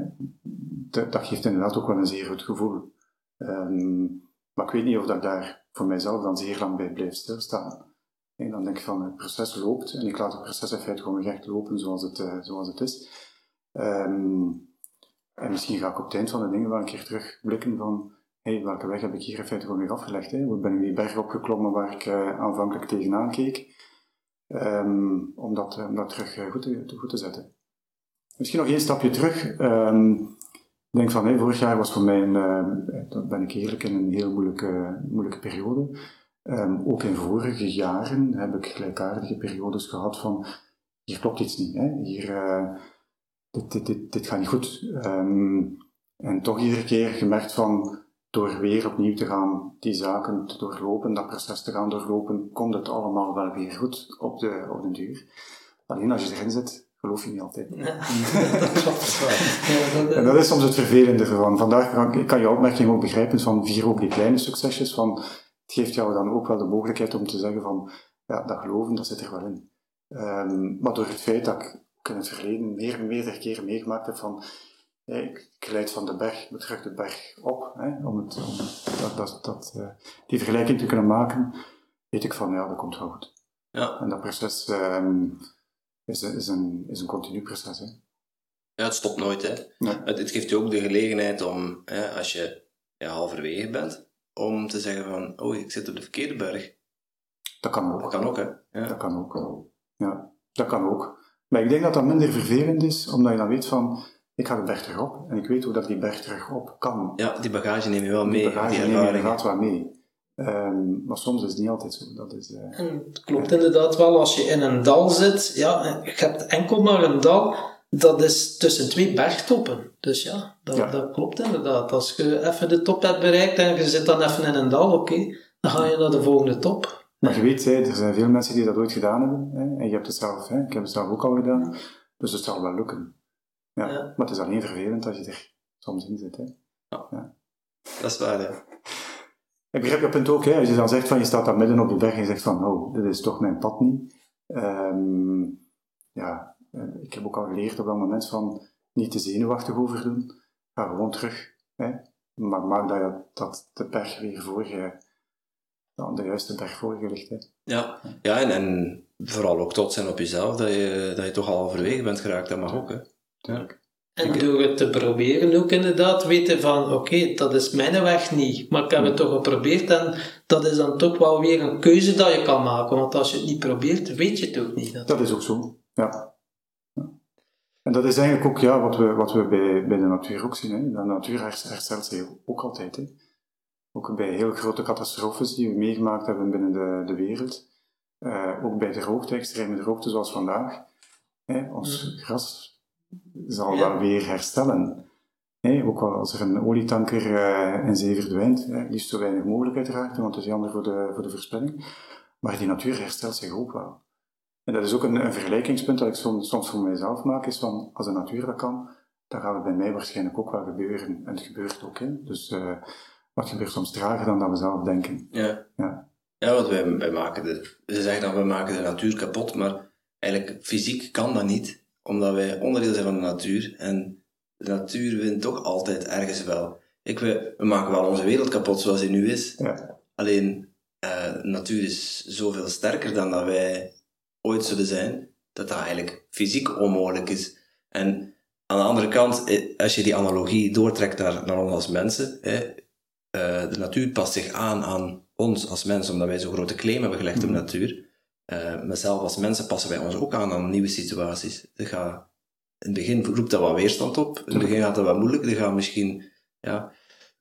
dat, geeft inderdaad ook wel een zeer goed gevoel. Um, maar ik weet niet of dat daar voor mijzelf dan zeer lang bij blijf stilstaan. En dan denk ik van het proces loopt en ik laat het proces in feite gewoon echt lopen zoals het, uh, zoals het is. Um, en misschien ga ik op het eind van de dingen wel een keer terugblikken van hey, welke weg heb ik hier in feite gewoon weer afgelegd? Hè? Hoe ben ik die berg opgeklommen waar ik uh, aanvankelijk tegenaan keek? Um, om, dat, om dat terug uh, goed, te, goed te zetten. Misschien nog één stapje terug. Um, ik denk van, hey, vorig jaar was voor mij, dat ben ik eerlijk, in een heel moeilijke, moeilijke periode. Um, ook in vorige jaren heb ik gelijkaardige periodes gehad van, hier klopt iets niet. Hè? Hier, dit, dit, dit, dit gaat niet goed. En toch iedere keer gemerkt van, door weer opnieuw te gaan die zaken te doorlopen, dat proces te gaan doorlopen, komt het allemaal wel weer goed op de, op de duur. Alleen als je erin zit, geloof je niet altijd. <laughs> Dat klopt wel. En dat is soms het vervelende ervan. Vandaar kan, kan je opmerking ook begrijpen van vier ook die kleine succesjes, van het geeft jou dan ook wel de mogelijkheid om te zeggen van, ja, dat geloven, dat zit er wel in. Um, maar door het feit dat ik in het verleden meer, meerdere keren meegemaakt heb van, ik glijd van de berg, terug de berg op, hè, om, het, om dat, dat, dat, uh, die vergelijking te kunnen maken, weet ik van, ja, dat komt wel goed. Ja. En dat proces um, is, is, een, is een continu proces. Hè. Ja, het stopt nooit. Hè. Nee. Het, het, geeft je ook de gelegenheid om, hè, als je ja, halverwege bent, om te zeggen van, oh, ik zit op de verkeerde berg. Dat kan ook. Dat kan ook, hè. Ja. Dat kan ook. Ja, dat kan ook. Maar ik denk dat dat minder vervelend is, omdat je dan weet van, ik ga de berg terug op en ik weet hoe dat ik die berg terug op kan. Ja, die bagage neem je wel mee. Die bagage die neem je gaat wel mee. Um, maar soms is het niet altijd zo. Dat is, uh, en het klopt inderdaad wel, als je in een dal zit, ja, je hebt enkel maar een dal, dat is tussen twee bergtoppen. Dus ja, dat, Ja. dat klopt inderdaad. Als je even de top hebt bereikt en je zit dan even in een dal, oké, dan ga je naar de volgende top. Maar je weet, hè, er zijn veel mensen die dat ooit gedaan hebben. Hè, en je hebt het zelf, hè, ik heb het zelf ook al gedaan. Dus het zal wel lukken. Ja. Ja. Maar het is alleen vervelend als je er soms in zit. Hè. Dat is waar, hè. <laughs> Ik begrijp je punt ook, hè, als je dan zegt van je staat daar midden op de berg en je zegt van oh, dit is toch mijn pad niet. Ehm, ja, eh, ik heb ook al geleerd op dat moment van niet te zenuwachtig over doen. Ga gewoon terug. Hè. Maar maak dat, je, dat de berg weer voor je aan de juiste dag voor je ligt. Hè. Ja, ja en, en vooral ook trots zijn op jezelf, dat je, dat je toch al overwegen bent geraakt, dat mag ook. Hè. Ja. En door het te proberen ook inderdaad weten van oké, dat is mijn weg niet, maar ik heb het toch geprobeerd en dat is dan toch wel weer een keuze dat je kan maken, want als je het niet probeert, weet je het ook niet. Dat is ook zo, ja. ja. En dat is eigenlijk ook ja, wat we, wat we bij, bij de natuur ook zien. Hè. De natuur herstelt zich ook altijd. Hè. Ook bij heel grote catastrofes die we meegemaakt hebben binnen de, de wereld. Uh, ook bij droogte, extreme droogte zoals vandaag. Hè. Ons mm. gras zal ja. wel weer herstellen. ook al als er een olietanker uh, in zee verdwijnt, hè, liefst zo weinig mogelijk uiteraard, want het is jammer voor de, voor de voorspelling. Maar die natuur herstelt zich ook wel. En dat is ook een, een vergelijkingspunt dat ik soms, soms voor mijzelf maak, is van, als de natuur dat kan, dan gaat het bij mij waarschijnlijk ook wel gebeuren. En het gebeurt ook, hè. Dus uh, wat gebeurt soms trager dan dat we zelf denken. Ja. Ja, ja want wij, wij maken de, ze zeggen dat we maken de natuur kapot, maar eigenlijk fysiek kan dat niet omdat wij onderdeel zijn van de natuur en de natuur wint toch altijd ergens wel. Ik, we, we maken wel onze wereld kapot zoals die nu is. Ja. Alleen, uh, de natuur is zoveel sterker dan dat wij ooit zullen zijn, dat dat eigenlijk fysiek onmogelijk is. En aan de andere kant, eh, als je die analogie doortrekt naar, naar ons als mensen, hè, uh, de natuur past zich aan aan ons als mensen, omdat wij zo'n grote claim hebben gelegd op de mm. natuur. Uh, maar zelf als mensen passen wij ons ook aan aan nieuwe situaties. Gaat, in het begin roept dat wat weerstand op. In het begin gaat dat wat moeilijk. Dan gaat misschien, ja,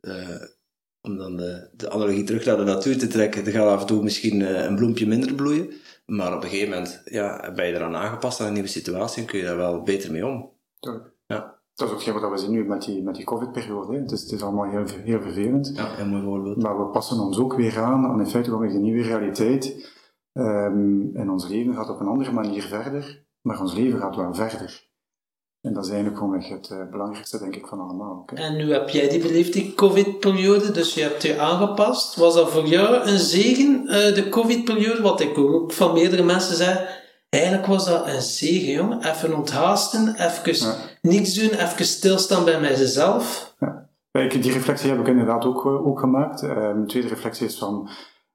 uh, om dan de, de analogie terug naar de natuur te trekken, dan gaat af en toe misschien uh, een bloempje minder bloeien. Maar op een gegeven moment ja, ben je eraan aangepast aan een nieuwe situatie en kun je daar wel beter mee om. Tuurlijk. Ja. Dat is ook wat we zien nu met die, met die COVID-periode. Het is, het is allemaal heel, heel vervelend. Ja, heel mooi voorbeeld. Maar we passen ons ook weer aan aan in feite gewoon de nieuwe realiteit. Um, en ons leven gaat op een andere manier verder, maar ons leven gaat wel verder. En dat is eigenlijk gewoon het uh, belangrijkste, denk ik, van allemaal. En nu heb jij die beleefd, die COVID-periode, dus je hebt je aangepast. Was dat voor jou een zegen, uh, de COVID-periode? Wat ik ook van meerdere mensen zei, eigenlijk was dat een zegen, jongen. Even onthaasten, even ja. niks doen, even stilstaan bij mijzelf. Ja. Die reflectie heb ik inderdaad ook, eh, ook gemaakt. Um, de tweede reflectie is van,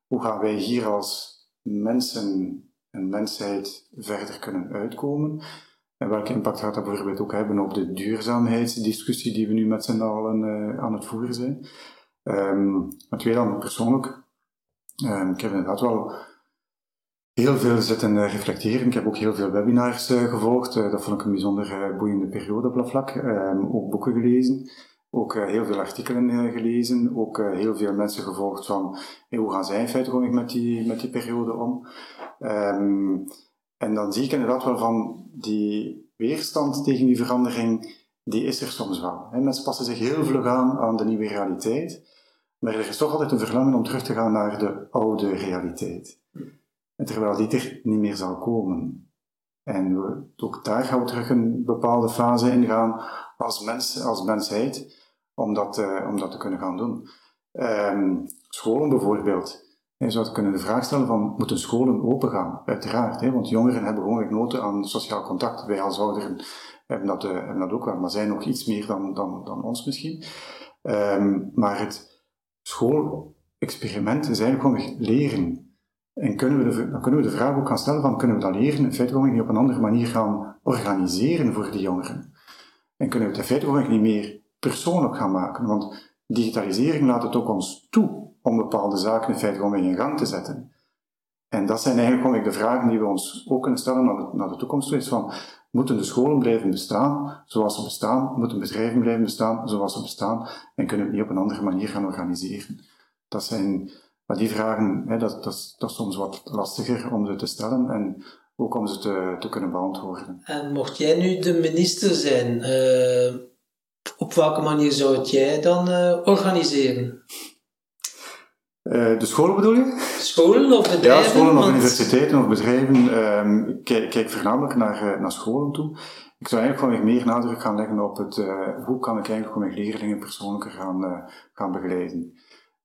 hoe gaan wij hier als mensen en mensheid verder kunnen uitkomen. En welke impact gaat dat bijvoorbeeld ook hebben op de duurzaamheidsdiscussie die we nu met z'n allen uh, aan het voeren zijn. Um, maar twee dan persoonlijk. Um, ik heb inderdaad wel heel veel zitten reflecteren. Ik heb ook heel veel webinars uh, gevolgd. Dat vond ik een bijzonder boeiende periode op dat vlak. Um, ook boeken gelezen. Ook uh, heel veel artikelen uh, gelezen, ook uh, heel veel mensen gevolgd van hoe gaan zij in feite met die, met die periode om. Um, en dan zie ik inderdaad wel van die weerstand tegen die verandering, die is er soms wel. Hè. Mensen passen zich heel vlug aan aan de nieuwe realiteit, maar er is toch altijd een verlangen om terug te gaan naar de oude realiteit. En terwijl die er niet meer zal komen. En we, ook daar gaan we terug een bepaalde fase ingaan als, mens, als mensheid om dat, uh, om dat te kunnen gaan doen. Um, scholen bijvoorbeeld. Je zou kunnen de vraag stellen van, moeten scholen open gaan? Uiteraard, hè, want jongeren hebben gewoon nood aan sociaal contact. Wij als ouderen hebben dat, uh, hebben dat ook wel, maar zijn nog iets meer dan, dan, dan ons misschien. Um, maar het schoolexperiment is eigenlijk gewoon leren. En kunnen we de, dan kunnen we de vraag ook gaan stellen van, kunnen we dat leren in feite niet op een andere manier gaan organiseren voor die jongeren? En kunnen we het in feite niet meer persoonlijk gaan maken. Want digitalisering laat het ook ons toe om bepaalde zaken in feite gewoon in gang te zetten. En dat zijn eigenlijk gewoon de vragen die we ons ook kunnen stellen naar de, toekomst. Is van, moeten de scholen blijven bestaan zoals ze bestaan? Moeten bedrijven blijven bestaan zoals ze bestaan? En kunnen we het niet op een andere manier gaan organiseren? Dat zijn, maar die vragen, hè, dat, dat, is soms wat lastiger om ze te stellen en ook om ze te, kunnen beantwoorden. En mocht jij nu de minister zijn, uh op welke manier zou het jij dan uh, organiseren? Uh, de scholen bedoel je? Scholen of bedrijven? Ja, scholen of universiteiten of bedrijven. Um, kijk, kijk voornamelijk naar, uh, naar scholen toe. Ik zou eigenlijk gewoon meer nadruk gaan leggen op het hoe kan ik eigenlijk mijn leerlingen persoonlijker gaan, gaan begeleiden.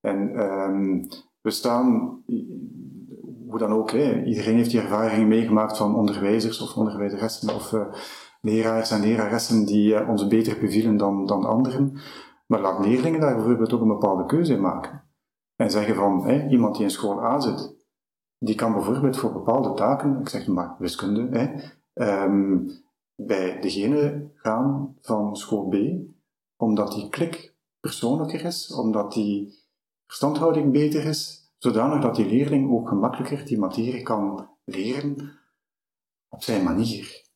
En um, we staan, hoe dan ook, hè, iedereen heeft die ervaring meegemaakt van onderwijzers of onderwijzeressen of leraars en leraressen die uh, ons beter bevielen dan, dan anderen. Maar laat leerlingen daar bijvoorbeeld ook een bepaalde keuze in maken. En zeggen van, iemand die in school A zit, die kan bijvoorbeeld voor bepaalde taken, ik zeg maar wiskunde, hè, ehm, bij degene gaan van school B, omdat die klik persoonlijker is, omdat die verstandhouding beter is, zodanig dat die leerling ook gemakkelijker die materie kan leren op zijn manier.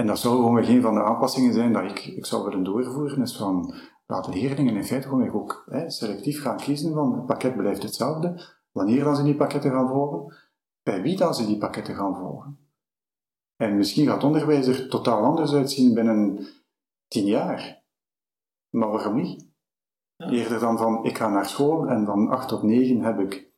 En dat zou gewoon geen van de aanpassingen zijn dat ik, ik zou willen doorvoeren, is van laten leerlingen in feite gewoon ook hè, selectief gaan kiezen van het pakket blijft hetzelfde, wanneer dan ze die pakketten gaan volgen, bij wie dan ze die pakketten gaan volgen. En misschien gaat onderwijs er totaal anders uitzien binnen tien jaar. Maar waarom niet? Eerder dan van, ik ga naar school en van 8 tot 9 heb ik,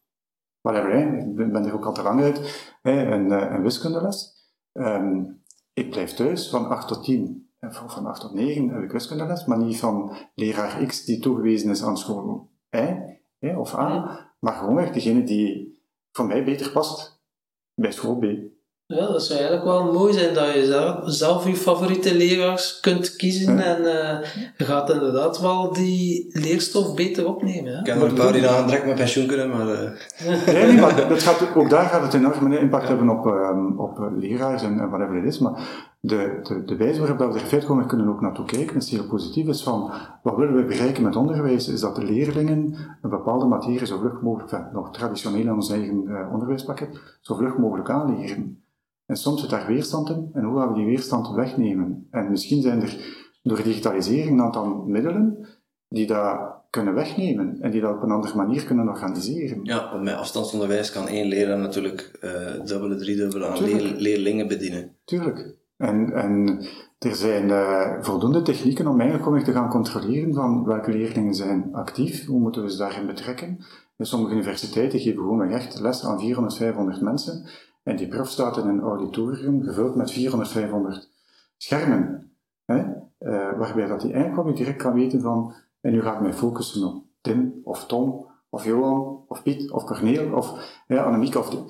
whatever, hè, ik ben er ook al te lang uit, hè, een, eh, een wiskundeles. Um, ik blijf thuis van 8 tot 10. En van 8 tot 9 heb ik wiskundeles, maar niet van leraar X die toegewezen is aan school Y of A, maar gewoon degene die voor mij beter past bij school B. Ja, dat zou eigenlijk wel mooi zijn dat je zelf, zelf je favoriete leraars kunt kiezen en uh, je gaat inderdaad wel die leerstof beter opnemen. Hè? Ik ken er een paar die aan direct met pensioen kunnen, maar... Uh... <laughs> Nee, nee, maar dat gaat, ook daar gaat het enorm impact hebben op, um, op leraars en, en whatever het is, maar de, de, de wijze waarop we er feit komen kunnen ook naartoe kijken is heel positief, is van wat willen we bereiken met onderwijs, is dat de leerlingen een bepaalde materie zo vlug mogelijk, nog traditioneel in ons eigen uh, onderwijspakket, zo vlug mogelijk aanleren. En soms zit daar weerstand in, en hoe gaan we die weerstand wegnemen? En misschien zijn er door digitalisering een aantal middelen die dat kunnen wegnemen en die dat op een andere manier kunnen organiseren. Ja, want met afstandsonderwijs kan één leraar natuurlijk uh, dubbele, driedubbele aan leer, leerlingen bedienen. Tuurlijk. En, en er zijn uh, voldoende technieken om eigenlijk te gaan controleren van welke leerlingen zijn actief, hoe moeten we ze daarin betrekken. En sommige universiteiten geven gewoon echt les aan 400, 500 mensen en die prof staat in een auditorium gevuld met 400, 500 schermen. Hè? Uh, waarbij dat hij eigenlijk direct kan weten van, en nu ga ik mij focussen op Tim, of Tom, of Johan, of Piet, of Corneel, of ja, Annemiek, of die,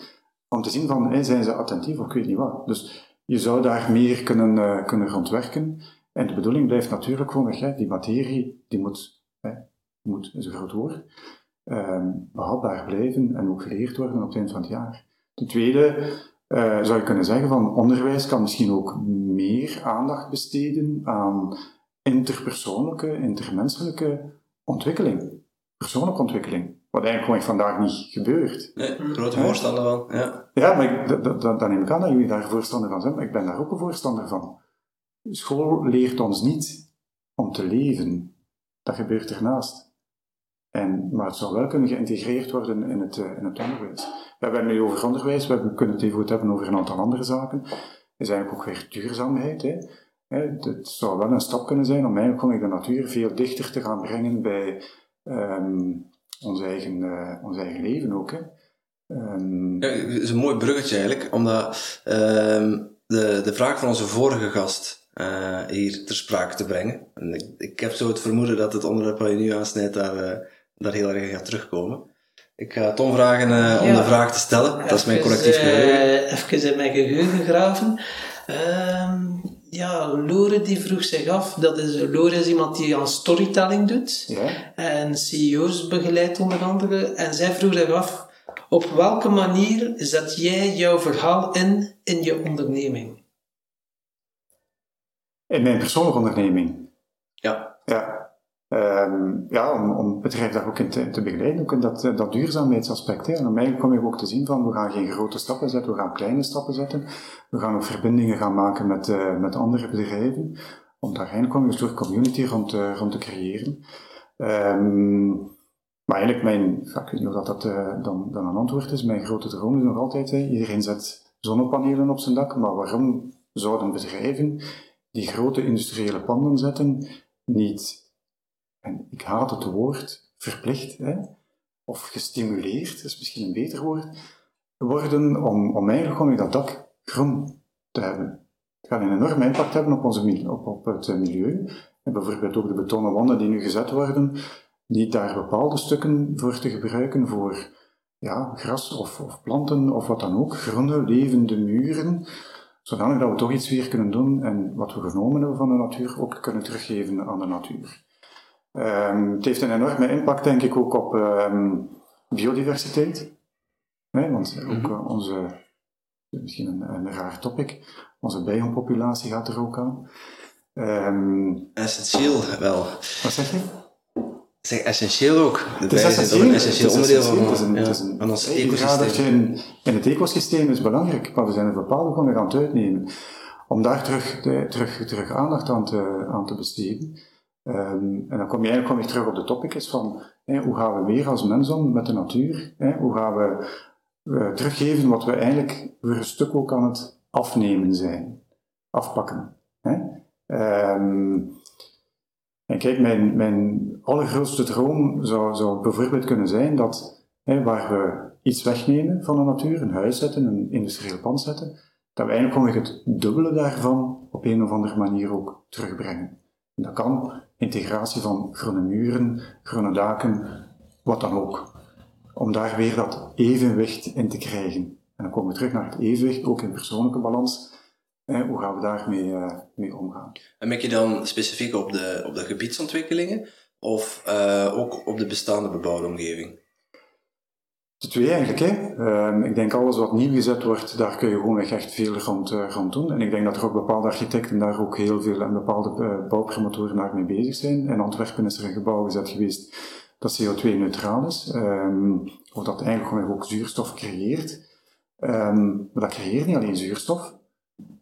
om te zien van, zijn ze attentief, of ik weet niet wat. Dus je zou daar meer kunnen, uh, kunnen rondwerken. En de bedoeling blijft natuurlijk gewoon, hè, die materie, die moet, hè, moet is een groot woord, um, behapbaar blijven en ook geleerd worden op het eind van het jaar. Ten tweede uh, zou je kunnen zeggen van onderwijs kan misschien ook meer aandacht besteden aan interpersoonlijke, intermenselijke ontwikkeling, persoonlijke ontwikkeling. Wat eigenlijk gewoon vandaag niet gebeurt. Nee, grote voorstander van, ja. Ja, maar ik, dat, neem ik aan dat jullie daar voorstander van zijn, maar ik ben daar ook een voorstander van. School leert ons niet om te leven. Dat gebeurt ernaast. En, maar het zou wel kunnen geïntegreerd worden in het, uh, in het onderwijs. We hebben het nu over onderwijs, we kunnen het even goed hebben over een aantal andere zaken. Is eigenlijk ook weer duurzaamheid. Hè. Het zou wel een stap kunnen zijn om eigenlijk de natuur veel dichter te gaan brengen bij um, ons, eigen, uh, ons eigen leven ook. Hè. Um, ja, het is een mooi bruggetje eigenlijk, omdat um, de, de vraag van onze vorige gast uh, hier ter sprake te brengen. En ik, ik, heb zo het vermoeden dat het onderwerp wat je nu aansnijdt daar, daar heel erg gaat terugkomen. Ik ga Tom vragen uh, om ja. de vraag te stellen. Dat is mijn collectief geheugen. even in mijn geheugen graven. Um, ja, Lore die vroeg zich af, dat is, Lore is iemand die aan storytelling doet ja. en CEO's begeleidt onder andere. En zij vroeg zich af, op welke manier zet jij jouw verhaal in in je onderneming? In mijn persoonlijke onderneming? Ja. Ja, om, om het bedrijf daar ook in te, begeleiden, ook in dat, eh, dat duurzaamheidsaspect. Hè. En om mij kom je ook te zien van, we gaan geen grote stappen zetten, we gaan kleine stappen zetten. We gaan ook verbindingen gaan maken met, uh, met andere bedrijven, om daar eigenlijk een soort community rond, rond te creëren. Um, maar eigenlijk mijn, ik weet niet of dat, dat uh, dan, dan een antwoord is, mijn grote droom is nog altijd, hè, iedereen zet zonnepanelen op zijn dak, maar waarom zouden bedrijven die grote industriële panden zetten, niet en ik haat het woord verplicht, hè, of gestimuleerd, is misschien een beter woord, worden om, om eigenlijk gewoon dat dak groen te hebben. Het gaat een enorme impact hebben op, onze, op, op het milieu. En bijvoorbeeld ook de betonnen wanden die nu gezet worden, niet daar bepaalde stukken voor te gebruiken voor ja, gras of, of planten of wat dan ook, groene, levende muren, zodanig dat we toch iets weer kunnen doen en wat we genomen hebben van de natuur ook kunnen teruggeven aan de natuur. Um, het heeft een enorme impact, denk ik, ook op, um, biodiversiteit. Hè, want ook uh, onze, misschien een, een, raar topic, onze bijenpopulatie gaat er ook aan. Um, Essentieel wel. Wat zeg je? Zeg, essentieel ook. De het is essentieel, een essentieel onderdeel van, het is een, ja, het is een, van ons ecosysteem. In, in het ecosysteem is belangrijk, maar we zijn een bepaalde gewoon aan het uitnemen. Om daar terug, de, terug, terug aandacht aan te, aan te besteden. Um, en dan kom je eigenlijk je terug op de topic van hoe gaan we weer als mens om met de natuur? Hoe gaan we uh, teruggeven wat we eigenlijk voor een stuk ook aan het afnemen zijn, afpakken. Um, en kijk, mijn, mijn allergrootste droom zou, zou bijvoorbeeld kunnen zijn dat waar we iets wegnemen van de natuur, een huis zetten, een industrieel pand zetten, dat we eigenlijk gewoon het dubbele daarvan op een of andere manier ook terugbrengen. Dat kan integratie van groene muren, groene daken, wat dan ook. Om daar weer dat evenwicht in te krijgen. En dan komen we terug naar het evenwicht, ook in persoonlijke balans. hoe gaan we daarmee uh, mee omgaan? En merk je dan specifiek op de, op de gebiedsontwikkelingen of uh, ook op de bestaande bebouwde omgeving? De twee eigenlijk. Hè. Um, ik denk alles wat nieuw gezet wordt, daar kun je gewoon echt veel rond, uh, rond doen. En ik denk dat er ook bepaalde architecten daar ook heel veel en bepaalde uh, bouwpromotoren naar mee bezig zijn. In Antwerpen is er een gebouw gezet geweest dat CO2-neutraal is, um, of dat eigenlijk gewoon ook zuurstof creëert. Um, maar dat creëert niet alleen zuurstof,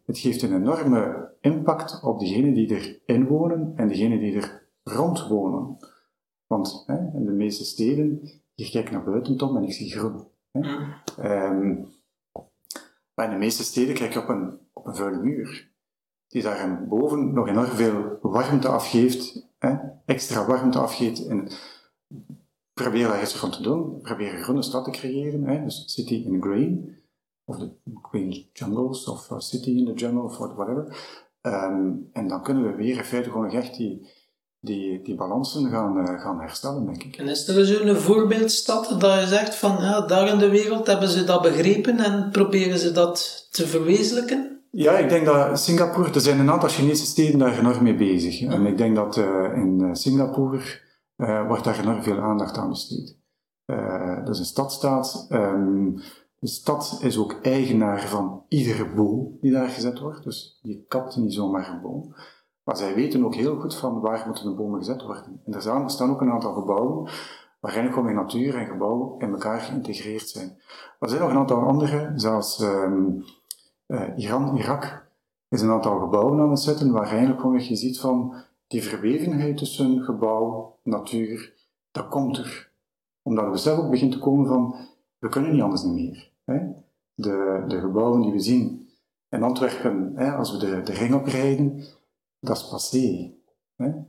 het geeft een enorme impact op diegenen die erin wonen en diegenen die er rond wonen. Want hè, in de meeste steden je kijkt naar buiten, Tom, en ik zie groen. Hè? Mm. Um, maar in de meeste steden kijk je op een, op een vuile muur, die daar boven nog enorm veel warmte afgeeft, hè? extra warmte afgeeft. En probeer daar iets van te doen. Probeer een groene stad te creëren, hè? dus City in Green, of de Green Jungles, of City in the Jungle, of whatever. Um, en dan kunnen we weer in feite gewoon echt die die, die balansen gaan, uh, gaan herstellen, denk ik. En is er zo'n voorbeeldstad dat je zegt van ja, daar in de wereld hebben ze dat begrepen en proberen ze dat te verwezenlijken? Ja, ik denk dat Singapore, er zijn een aantal Chinese steden daar enorm mee bezig. En ik denk dat uh, in Singapore uh, wordt daar enorm veel aandacht aan besteed. dat is een stadstaat. Um, de stad is ook eigenaar van iedere boom die daar gezet wordt. Dus je kapt niet zomaar een boom. Maar zij weten ook heel goed van waar moeten de bomen gezet worden. En er staan ook een aantal gebouwen waarin gewoon natuur en gebouw in elkaar geïntegreerd zijn. er zijn nog een aantal andere, zoals um, uh, Iran, Irak, is een aantal gebouwen aan het zetten waar eigenlijk gewoon je ziet van die verwevenheid tussen gebouw, natuur, dat komt er. Omdat het besef ook begint te komen van, we kunnen niet anders meer. Hè? De, de gebouwen die we zien in Antwerpen, hè, als we de, de ring oprijden, dat is passé.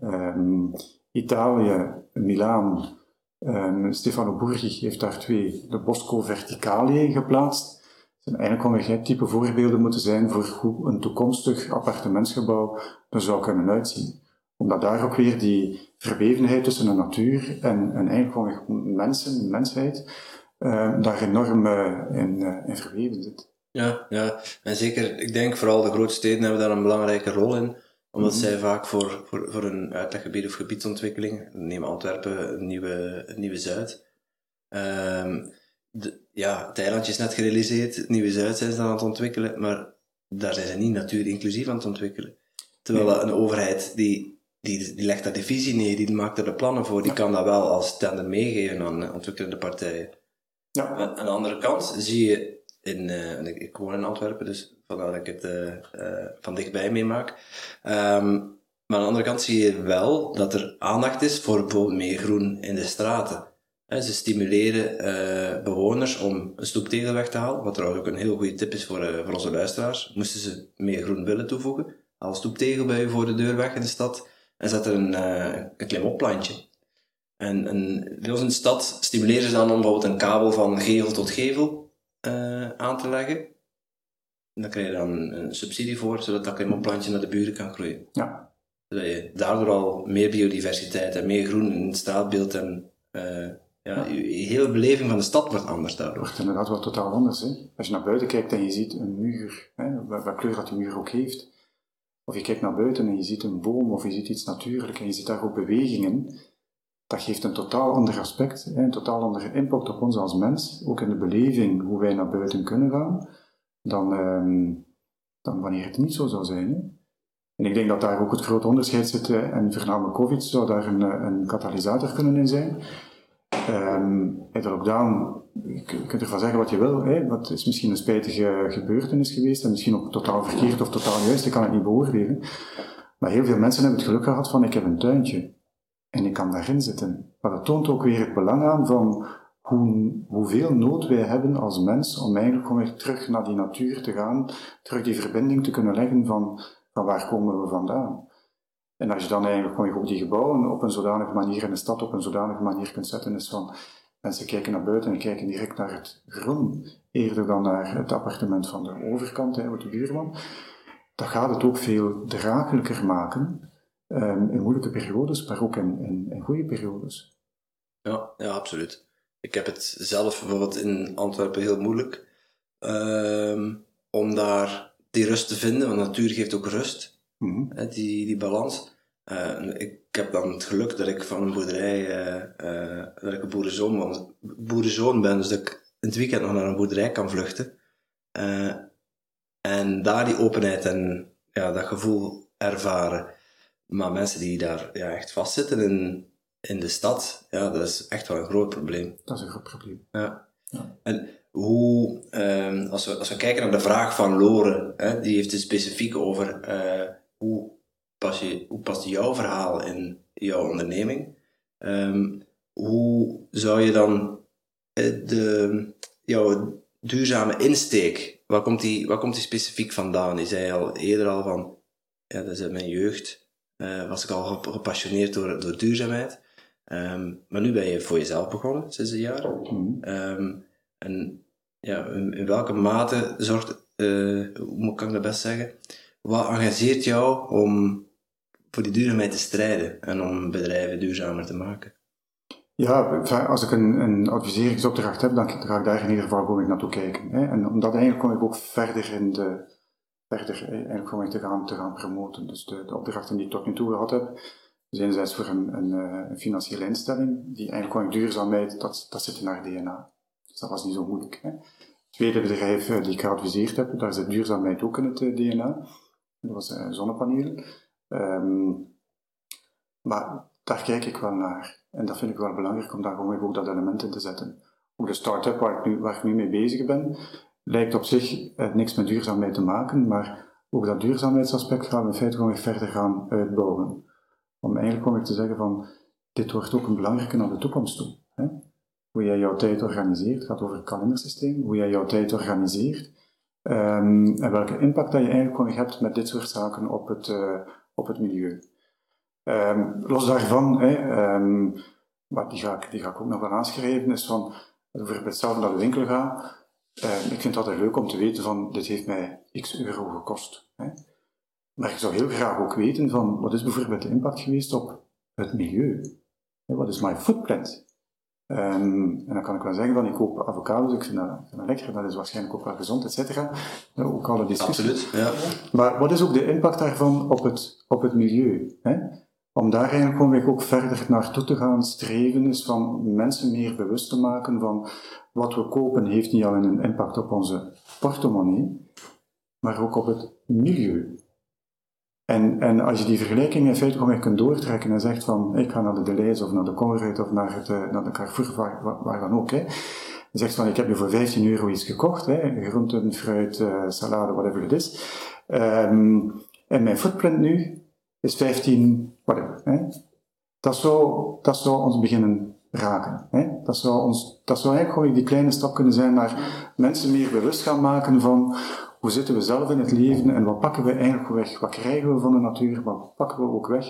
Um, Italië, Milaan, um, Stefano Burgi heeft daar twee, de Bosco Verticali geplaatst. Zijn eigenlijk wel type voorbeelden moeten zijn voor hoe een toekomstig appartementsgebouw er zou kunnen uitzien. Omdat daar ook weer die verwevenheid tussen de natuur en, en eigenlijk mensen, mensheid, uh, daar enorm uh, in, uh, in verweven zit. Ja, ja, en zeker, ik denk vooral de grote steden hebben daar een belangrijke rol in omdat mhm. zij vaak voor, voor, voor een uitleggebied of gebiedsontwikkeling, neem Antwerpen, een nieuwe, nieuwe Zuid. Um, de, ja, het eilandje is net gerealiseerd, het nieuwe Zuid zijn ze aan het ontwikkelen, maar daar zijn ze niet natuurinclusief aan het ontwikkelen. Terwijl een overheid, die, die, die legt daar de visie neer, die maakt er de plannen voor, die kan dat wel als tender meegeven aan ontwikkelende partijen. Ja. Aan, de andere kant zie je in, uh, ik, ik woon in Antwerpen, dus vandaar dat ik het uh, van dichtbij meemaak. Um, maar aan de andere kant zie je wel dat er aandacht is voor bijvoorbeeld meer groen in de straten. ze stimuleren uh, bewoners om een stoeptegel weg te halen, wat trouwens ook een heel goede tip is voor, voor onze luisteraars. Moesten ze meer groen willen toevoegen, haal stoeptegel bij je voor de deur weg in de stad en zet er een, een klimopplantje. En, en in de stad stimuleren ze dan om bijvoorbeeld een kabel van gevel tot gevel aan te leggen. En daar krijg je dan een subsidie voor, zodat dat klimopplantje naar de buren kan groeien. Ja. Zodat je daardoor al meer biodiversiteit en meer groen in het straatbeeld en uh, ja, je hele beleving van de stad wordt anders daardoor. Wordt inderdaad wel totaal anders. Hè? Als je naar buiten kijkt en je ziet een muur, hè, wat kleur dat die muur ook heeft, of je kijkt naar buiten en je ziet een boom of je ziet iets natuurlijk en je ziet daar ook bewegingen, dat geeft een totaal ander aspect, een totaal andere impact op ons als mens, ook in de beleving hoe wij naar buiten kunnen gaan, dan, ehm, dan wanneer het niet zo zou zijn. Hè. En ik denk dat daar ook het grote onderscheid zit, en voornamelijk COVID zou daar een, eh, een katalysator kunnen in zijn. Um, de lockdown, je kunt ervan zeggen wat je wil, hè, wat is misschien een spijtige gebeurtenis geweest en misschien ook totaal verkeerd of totaal juist, ik kan het niet beoordelen. Maar heel veel mensen hebben het geluk gehad van ik heb een tuintje en ik kan daarin zitten. Maar dat toont ook weer het belang aan van hoe, hoeveel nood wij hebben als mens om eigenlijk om weer terug naar die natuur te gaan, terug die verbinding te kunnen leggen van, van waar komen we vandaan. En als je dan eigenlijk gewoon op die gebouwen op een zodanige manier in de stad op een zodanige manier kunt zetten, is van mensen kijken naar buiten en kijken direct naar het groen, eerder dan naar het appartement van de overkant, hè, de buurman, dat gaat het ook veel draaglijker maken um, in moeilijke periodes, maar ook in, in, in goede periodes. Ja, ja, absoluut. Ik heb het zelf bijvoorbeeld in Antwerpen heel moeilijk um, om daar die rust te vinden, want natuur geeft ook rust, mm -hmm. die, die balans. Uh, ik heb dan het geluk dat ik van een boerderij, uh, uh, dat ik een boerenzoon, boerenzoon ben, dus dat ik in het weekend nog naar een boerderij kan vluchten. en daar die openheid en ja, dat gevoel ervaren. Maar mensen die daar ja, echt vastzitten in, in de stad, ja, dat is echt wel een groot probleem. Dat is een groot probleem. Ja. ja. En hoe, um, als, we, als we kijken naar de vraag van Loren, hè, die heeft het specifiek over hoe pas je, hoe past jouw verhaal in jouw onderneming? Um, hoe zou je dan eh, de, jouw duurzame insteek, waar komt, die, waar komt die specifiek vandaan? Je zei al eerder al van, ja, dat is in mijn jeugd, uh, was ik al gepassioneerd door, door duurzaamheid. Um, maar nu ben je voor jezelf begonnen, sinds een jaar. Mm um, en ja, in, in, welke mate zorgt, uh, hoe kan ik dat best zeggen, wat engageert jou om voor die duurzaamheid te strijden en om bedrijven duurzamer te maken? Ja, als ik een, een adviseringsopdracht heb, dan ga ik daar in ieder geval gewoon naartoe kijken. Hè. En omdat eigenlijk kom ik ook verder in de, verder eigenlijk kom ik te gaan, te gaan promoten. Dus de, de opdrachten die ik tot nu toe gehad heb, zijn enerzijds voor een, een, eh, een, financiële instelling, die eigenlijk gewoon duurzaamheid, dat, dat zit in haar DNA. Dus dat was niet zo moeilijk. Hè. Het tweede bedrijf eh, die ik geadviseerd heb, daar zit duurzaamheid ook in het eh, DNA. Dat was zonnepanelen. Um, maar daar kijk ik wel naar. En dat vind ik wel belangrijk om daar gewoon ook dat element in te zetten. Ook de start-up waar, ik nu, mee bezig ben, lijkt op zich niks met duurzaamheid te maken, maar ook dat duurzaamheidsaspect gaan we in feite gewoon weer verder gaan uitbouwen. Om eigenlijk kom ik te zeggen van, dit wordt ook een belangrijke naar de toekomst toe. Hè? Hoe jij jouw tijd organiseert, het gaat over het kalendersysteem, hoe jij jouw tijd organiseert, um, en welke impact dat je eigenlijk hebt met dit soort zaken op het, uh, op het milieu. Um, los daarvan, hè, maar die ga, ik, die ga ik ook nog wel aanschrijven, is van, bijvoorbeeld zelf naar de winkel ga, um, ik vind het altijd leuk om te weten van, dit heeft mij x euro gekost. Hè. Maar ik zou heel graag ook weten van, wat is bijvoorbeeld de impact geweest op het milieu? Wat is mijn footprint? Um, en dan kan ik wel zeggen van ik koop avocados, ik vind dat, vind dat lekker, dat is waarschijnlijk ook wel gezond, et cetera. Ook alle discussies. Absoluut, ja. Maar wat is ook de impact daarvan op het, op het milieu? Hè? Om daar eigenlijk gewoon ook verder naartoe te gaan streven, is van mensen meer bewust te maken van wat we kopen heeft niet alleen een impact op onze portemonnee, maar ook op het milieu. En, en als je die vergelijking in feite gewoon kunt doortrekken en zegt van, ik ga naar de Deleuze of naar de Colruyt of naar, het, eh, naar de Carrefour, waar, waar dan ook, hè. Zegt van, ik heb nu voor 15 euro iets gekocht, hè, groenten, fruit, uh, salade, whatever het is. Um, en mijn footprint nu is 15, whatever. Hè. Dat, zou, dat zou ons beginnen raken. Hè. Dat, zou ons, dat zou eigenlijk gewoon die kleine stap kunnen zijn naar mensen meer bewust gaan maken van hoe zitten we zelf in het leven en wat pakken we eigenlijk weg? Wat krijgen we van de natuur? Wat pakken we ook weg?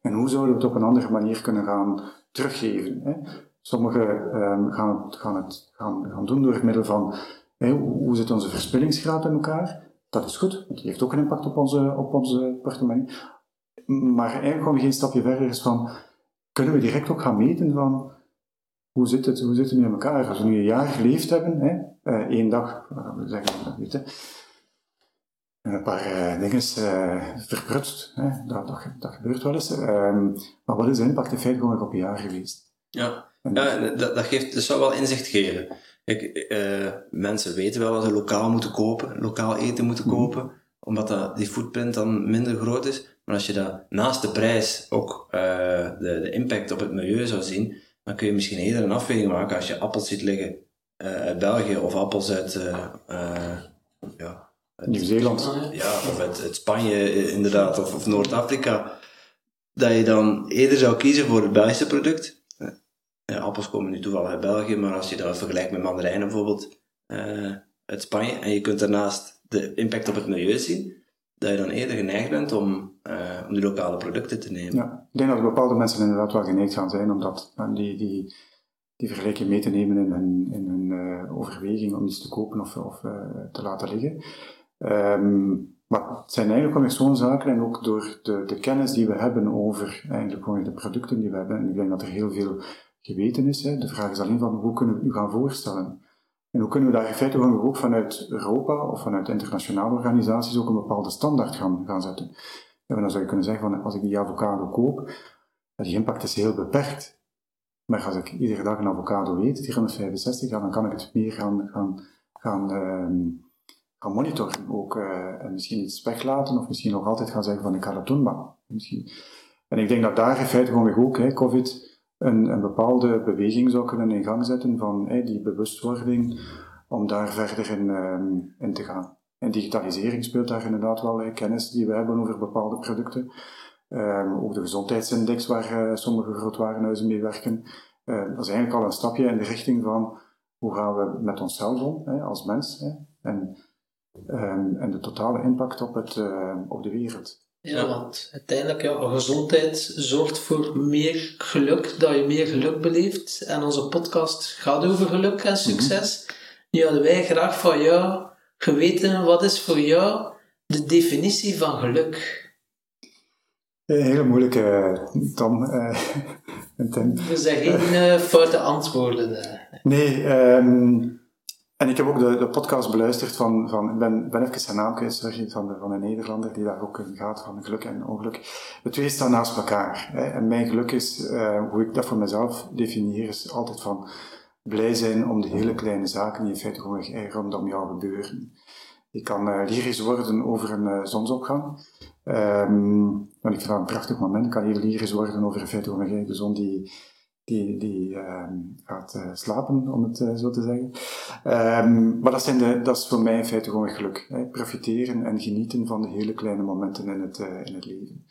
En hoe zouden we het op een andere manier kunnen gaan teruggeven? Hè? Sommigen um, gaan, het, gaan, het, gaan, gaan doen door het middel van hoe zit onze verspillingsgraad in elkaar? Dat is goed, want die heeft ook een impact op onze, op onze. Maar eigenlijk gewoon geen stapje verder is van, kunnen we direct ook gaan meten van, hoe zit het, hoe zit het nu in elkaar? Als we nu een jaar geleefd hebben, hè, uh, één dag, we zeggen, weet je, een paar uh, dingen uh, verprutst. Hè. Dat, dat, dat, gebeurt wel eens. Um, maar wat is de impact in feite gewoon op een jaar geweest? Ja, ja dat, dat, geeft, dat zou wel inzicht geven. Kijk, uh, mensen weten wel dat ze lokaal moeten kopen, lokaal eten moeten mhm. kopen, omdat dat, die footprint dan minder groot is. Maar als je dat naast de prijs ook de, de impact op het milieu zou zien, dan kun je misschien eerder een afweging maken als je appels ziet liggen uit België of appels uit ja, Nieuw-Zeeland. Ja, of uit, Spanje eh, inderdaad, of, of Noord-Afrika. Dat je dan eerder zou kiezen voor het Belgische product. Ja, appels komen nu toevallig uit België, maar als je dat vergelijkt met mandarijnen bijvoorbeeld uh, uit Spanje, en je kunt daarnaast de impact op het milieu zien, dat je dan eerder geneigd bent om, uh, om die lokale producten te nemen. Ja, ik denk dat bepaalde mensen inderdaad wel geneigd gaan zijn om dat, die, die, die vergelijking mee te nemen in hun, in hun uh, overweging om iets te kopen of, of te laten liggen. Um, maar het zijn eigenlijk gewoon zo'n zaken en ook door de, de kennis die we hebben over eigenlijk de producten die we hebben. En ik denk dat er heel veel geweten is. Hè. De vraag is alleen van hoe kunnen we het nu gaan voorstellen? En hoe kunnen we daar in feite ook vanuit Europa of vanuit internationale organisaties ook een bepaalde standaard gaan, gaan zetten? En dan zou je kunnen zeggen van als ik die avocado koop, die impact is heel beperkt. Maar als ik iedere dag een avocado eet, 365, dan kan ik het meer gaan, gaan, gaan uh, gaan monitoren. Ook uh, misschien iets weglaten of misschien nog altijd gaan zeggen van ik ga dat doen, maar misschien. En ik denk dat daar in feite gewoon ook, hè, COVID, een, een bepaalde beweging zou kunnen in gang zetten van hè, die bewustwording om daar verder in, um, in te gaan. En digitalisering speelt daar inderdaad wel, kennis die we hebben over bepaalde producten. Um, ook de gezondheidsindex waar uh, sommige grootwarenhuizen mee werken. Uh, dat is eigenlijk al een stapje in de richting van hoe gaan we met onszelf om hè, als mens. Hè. En um, en de totale impact op, het, uh, op de wereld. Ja, want uiteindelijk, ja, gezondheid zorgt voor meer geluk, dat je meer geluk beleeft. En onze podcast gaat over geluk en succes. Mm Nu hadden wij graag van jou geweten, wat is voor jou de definitie van geluk? Een hele moeilijke, Tom. <laughs> Er zijn geen uh, foute antwoorden. Nee, um, en ik heb ook de, podcast beluisterd van, van ik ben, ben even zijn naam van, de, een Nederlander die daar ook in gaat, van geluk en ongeluk. De twee staan naast elkaar. En mijn geluk is, uh, hoe ik dat voor mezelf definieer, is altijd van blij zijn om de hele kleine zaken die in feite gewoon erg rondom jou gebeuren. Ik kan uh, lyrisch worden over een zonsopgang. Um, want ik vind dat een prachtig moment. Ik kan heel lyrisch worden over in feite gewoon de zon die die, die ehm, gaat uh, slapen, om het uh, zo te zeggen. Um, maar dat, zijn de, dat is voor mij in feite gewoon geluk. Hè. Profiteren en genieten van de hele kleine momenten in het, uh, in het leven.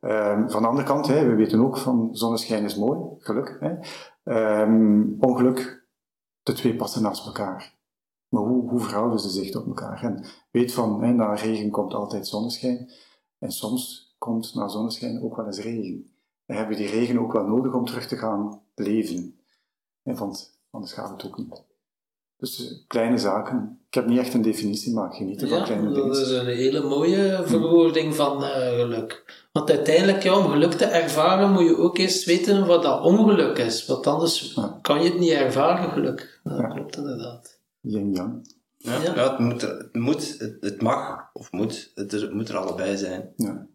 Um, van de andere kant, hè, we weten ook van zonneschijn is mooi, geluk. Hè. ongeluk, de twee passen naast elkaar. Maar hoe, hoe verhouden ze zich tot elkaar? En weet van, hè, na regen komt altijd zonneschijn. En soms komt na zonneschijn ook wel eens regen dan hebben die regen ook wel nodig om terug te gaan leven. want anders gaat het ook niet. Dus eh, kleine zaken. Ik heb niet echt een definitie, maar genieten van kleine dingen. Dat is een hele mooie verwoording van uh, geluk. Want uiteindelijk, ja, om geluk te ervaren, moet je ook eerst weten wat dat ongeluk is. Want anders kan je het niet ervaren, geluk. Dat ja. klopt inderdaad. Yin yang. Ja, ja. het, moet, het, moet, het, mag of moet, het, moet er allebei zijn. Ja.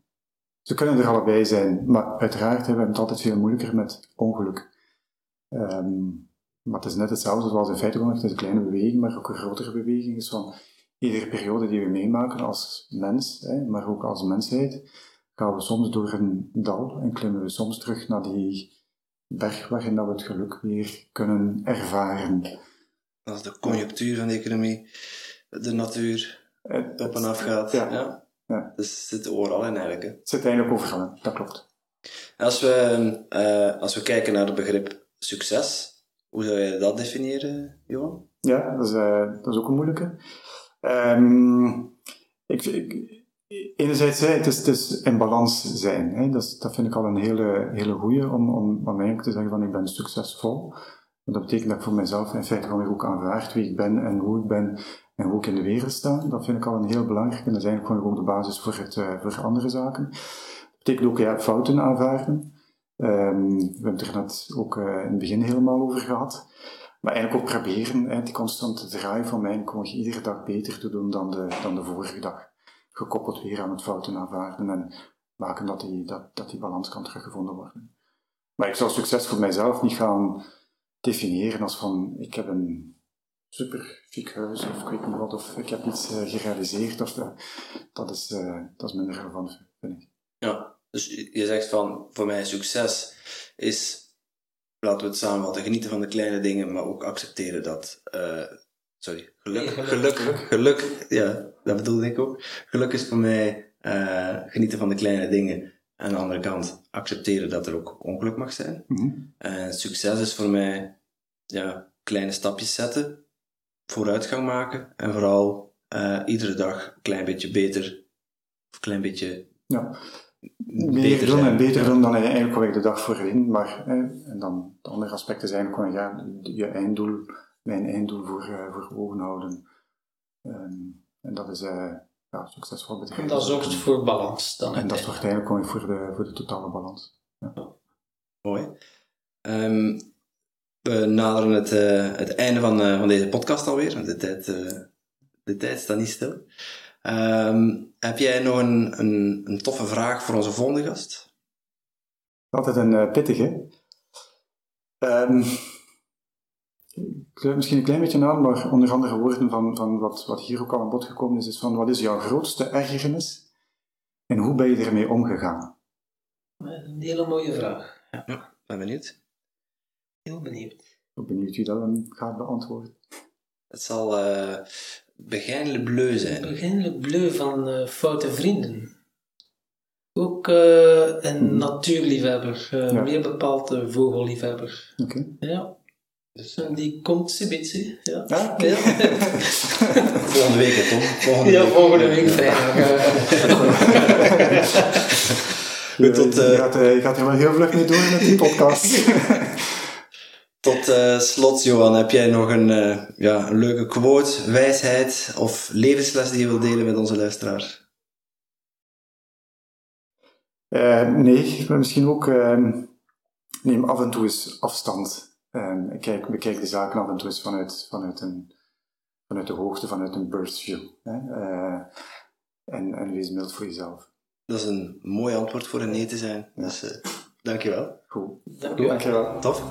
Ze kunnen er allebei zijn, maar uiteraard hebben we het altijd veel moeilijker met ongeluk. Um, maar het is net hetzelfde zoals in feite het is een kleine beweging, maar ook een grotere beweging van iedere periode die we meemaken als mens, hè, maar ook als mensheid, gaan we soms door een dal en klimmen we soms terug naar die berg waarin dat we het geluk weer kunnen ervaren. Dat is de conjunctuur van de economie, de natuur op en af gaat. Ja. ja. Ja. Dus het zit overal in eigenlijk. Hè. Het zit eigenlijk overal dat klopt. Als we, uh, als we kijken naar het begrip succes, hoe zou je dat definiëren, Johan? Ja, dat is, uh, dat is ook een moeilijke. Um, ik, ik, enerzijds, het is, het is in balans zijn. Hè. Dat, dat vind ik al een hele, hele goeie om, om, om eigenlijk te zeggen van ik ben succesvol. Want dat betekent dat ik voor mezelf in feite gewoon ook aanvaard wie ik ben en hoe ik ben en ook in de wereld staan. Dat vind ik al een heel belangrijk en dat is eigenlijk gewoon ook de basis voor, het, uh, voor andere zaken. Dat betekent ook ja, fouten aanvaarden. Um, we hebben het er net ook uh, in het begin helemaal over gehad. Maar eigenlijk ook proberen, hè, die constante draai van mij, gewoon iedere dag beter te doen dan de, dan de vorige dag. gekoppeld weer aan het fouten aanvaarden en maken dat die, dat, dat die balans kan teruggevonden worden. Maar ik zou succes voor mijzelf niet gaan definiëren als van ik heb een super chic huis of ik weet niet wat, of ik heb iets uh, gerealiseerd. Of, uh, dat, is, uh, dat is minder relevant, vind ik. Ja, dus je zegt van voor mij succes is, laten we het samenvatten, genieten van de kleine dingen, maar ook accepteren dat sorry, geluk, geluk, geluk, geluk, ja, dat bedoelde ik ook. Geluk is voor mij uh, genieten van de kleine dingen. En aan de andere kant accepteren dat er ook ongeluk mag zijn. Mm -hmm. En succes is voor mij ja, kleine stapjes zetten, vooruitgang maken en vooral uh, iedere dag een klein beetje beter, of een klein beetje. Ja. Meer doen en beter doen dan eigenlijk waar ik de dag voorheen. Maar, eh, en dan de andere aspect is eigenlijk gewoon ja, je einddoel mijn einddoel voor, uh, voor ogen houden. Um, en dat is uh, ja, succesvol bedrijf. En dat zorgt voor balans dan. En dat zorgt eigenlijk gewoon voor de, voor de totale balans. Ja. Mooi. Um, we naderen het, uh, het einde van, uh, van deze podcast alweer. De tijd, de tijd staat niet stil. Um, heb jij nog een, een, een, toffe vraag voor onze volgende gast? Altijd een pittige. Um, ik sluit misschien een klein beetje aan, maar onder andere woorden van, van wat, wat hier ook al aan bod gekomen is, is van wat is jouw grootste ergernis en hoe ben je ermee omgegaan? Een hele mooie vraag. Ja, ja ben benieuwd. Heel benieuwd. Ik ben benieuwd wie dat dan gaat beantwoorden. Het zal uh, Begijnlijk Bleu zijn. Begijnlijk Bleu van uh, Foute Vrienden. Ook uh, een hmm. natuurliefhebber, ja. meer bepaald een vogelliefhebber. Oké. Okay. Ja. Dus die komt Sibitsi. Ja. Okay. <laughs> ja. volgende week, Tom. Volgende ja, week. volgende week vrijdag. <laughs> je, tot, uh, je, gaat, je gaat er wel heel vlug mee door met die podcast. <laughs> Tot uh, slot, Johan, heb jij nog een, uh, ja, een leuke quote, wijsheid of levensles die je wilt delen met onze luisteraar? nee, maar misschien ook neem af en toe eens afstand. En ik kijk, bekijk de zaken af en toe eens vanuit, vanuit, een, vanuit de hoogte, vanuit een burst view. Hè? Uh, en, en wees mild voor jezelf. Dat is een mooi antwoord voor een nee te zijn. Ja. Dus uh, dankjewel. Goed. Dankjewel. dankjewel. Tof.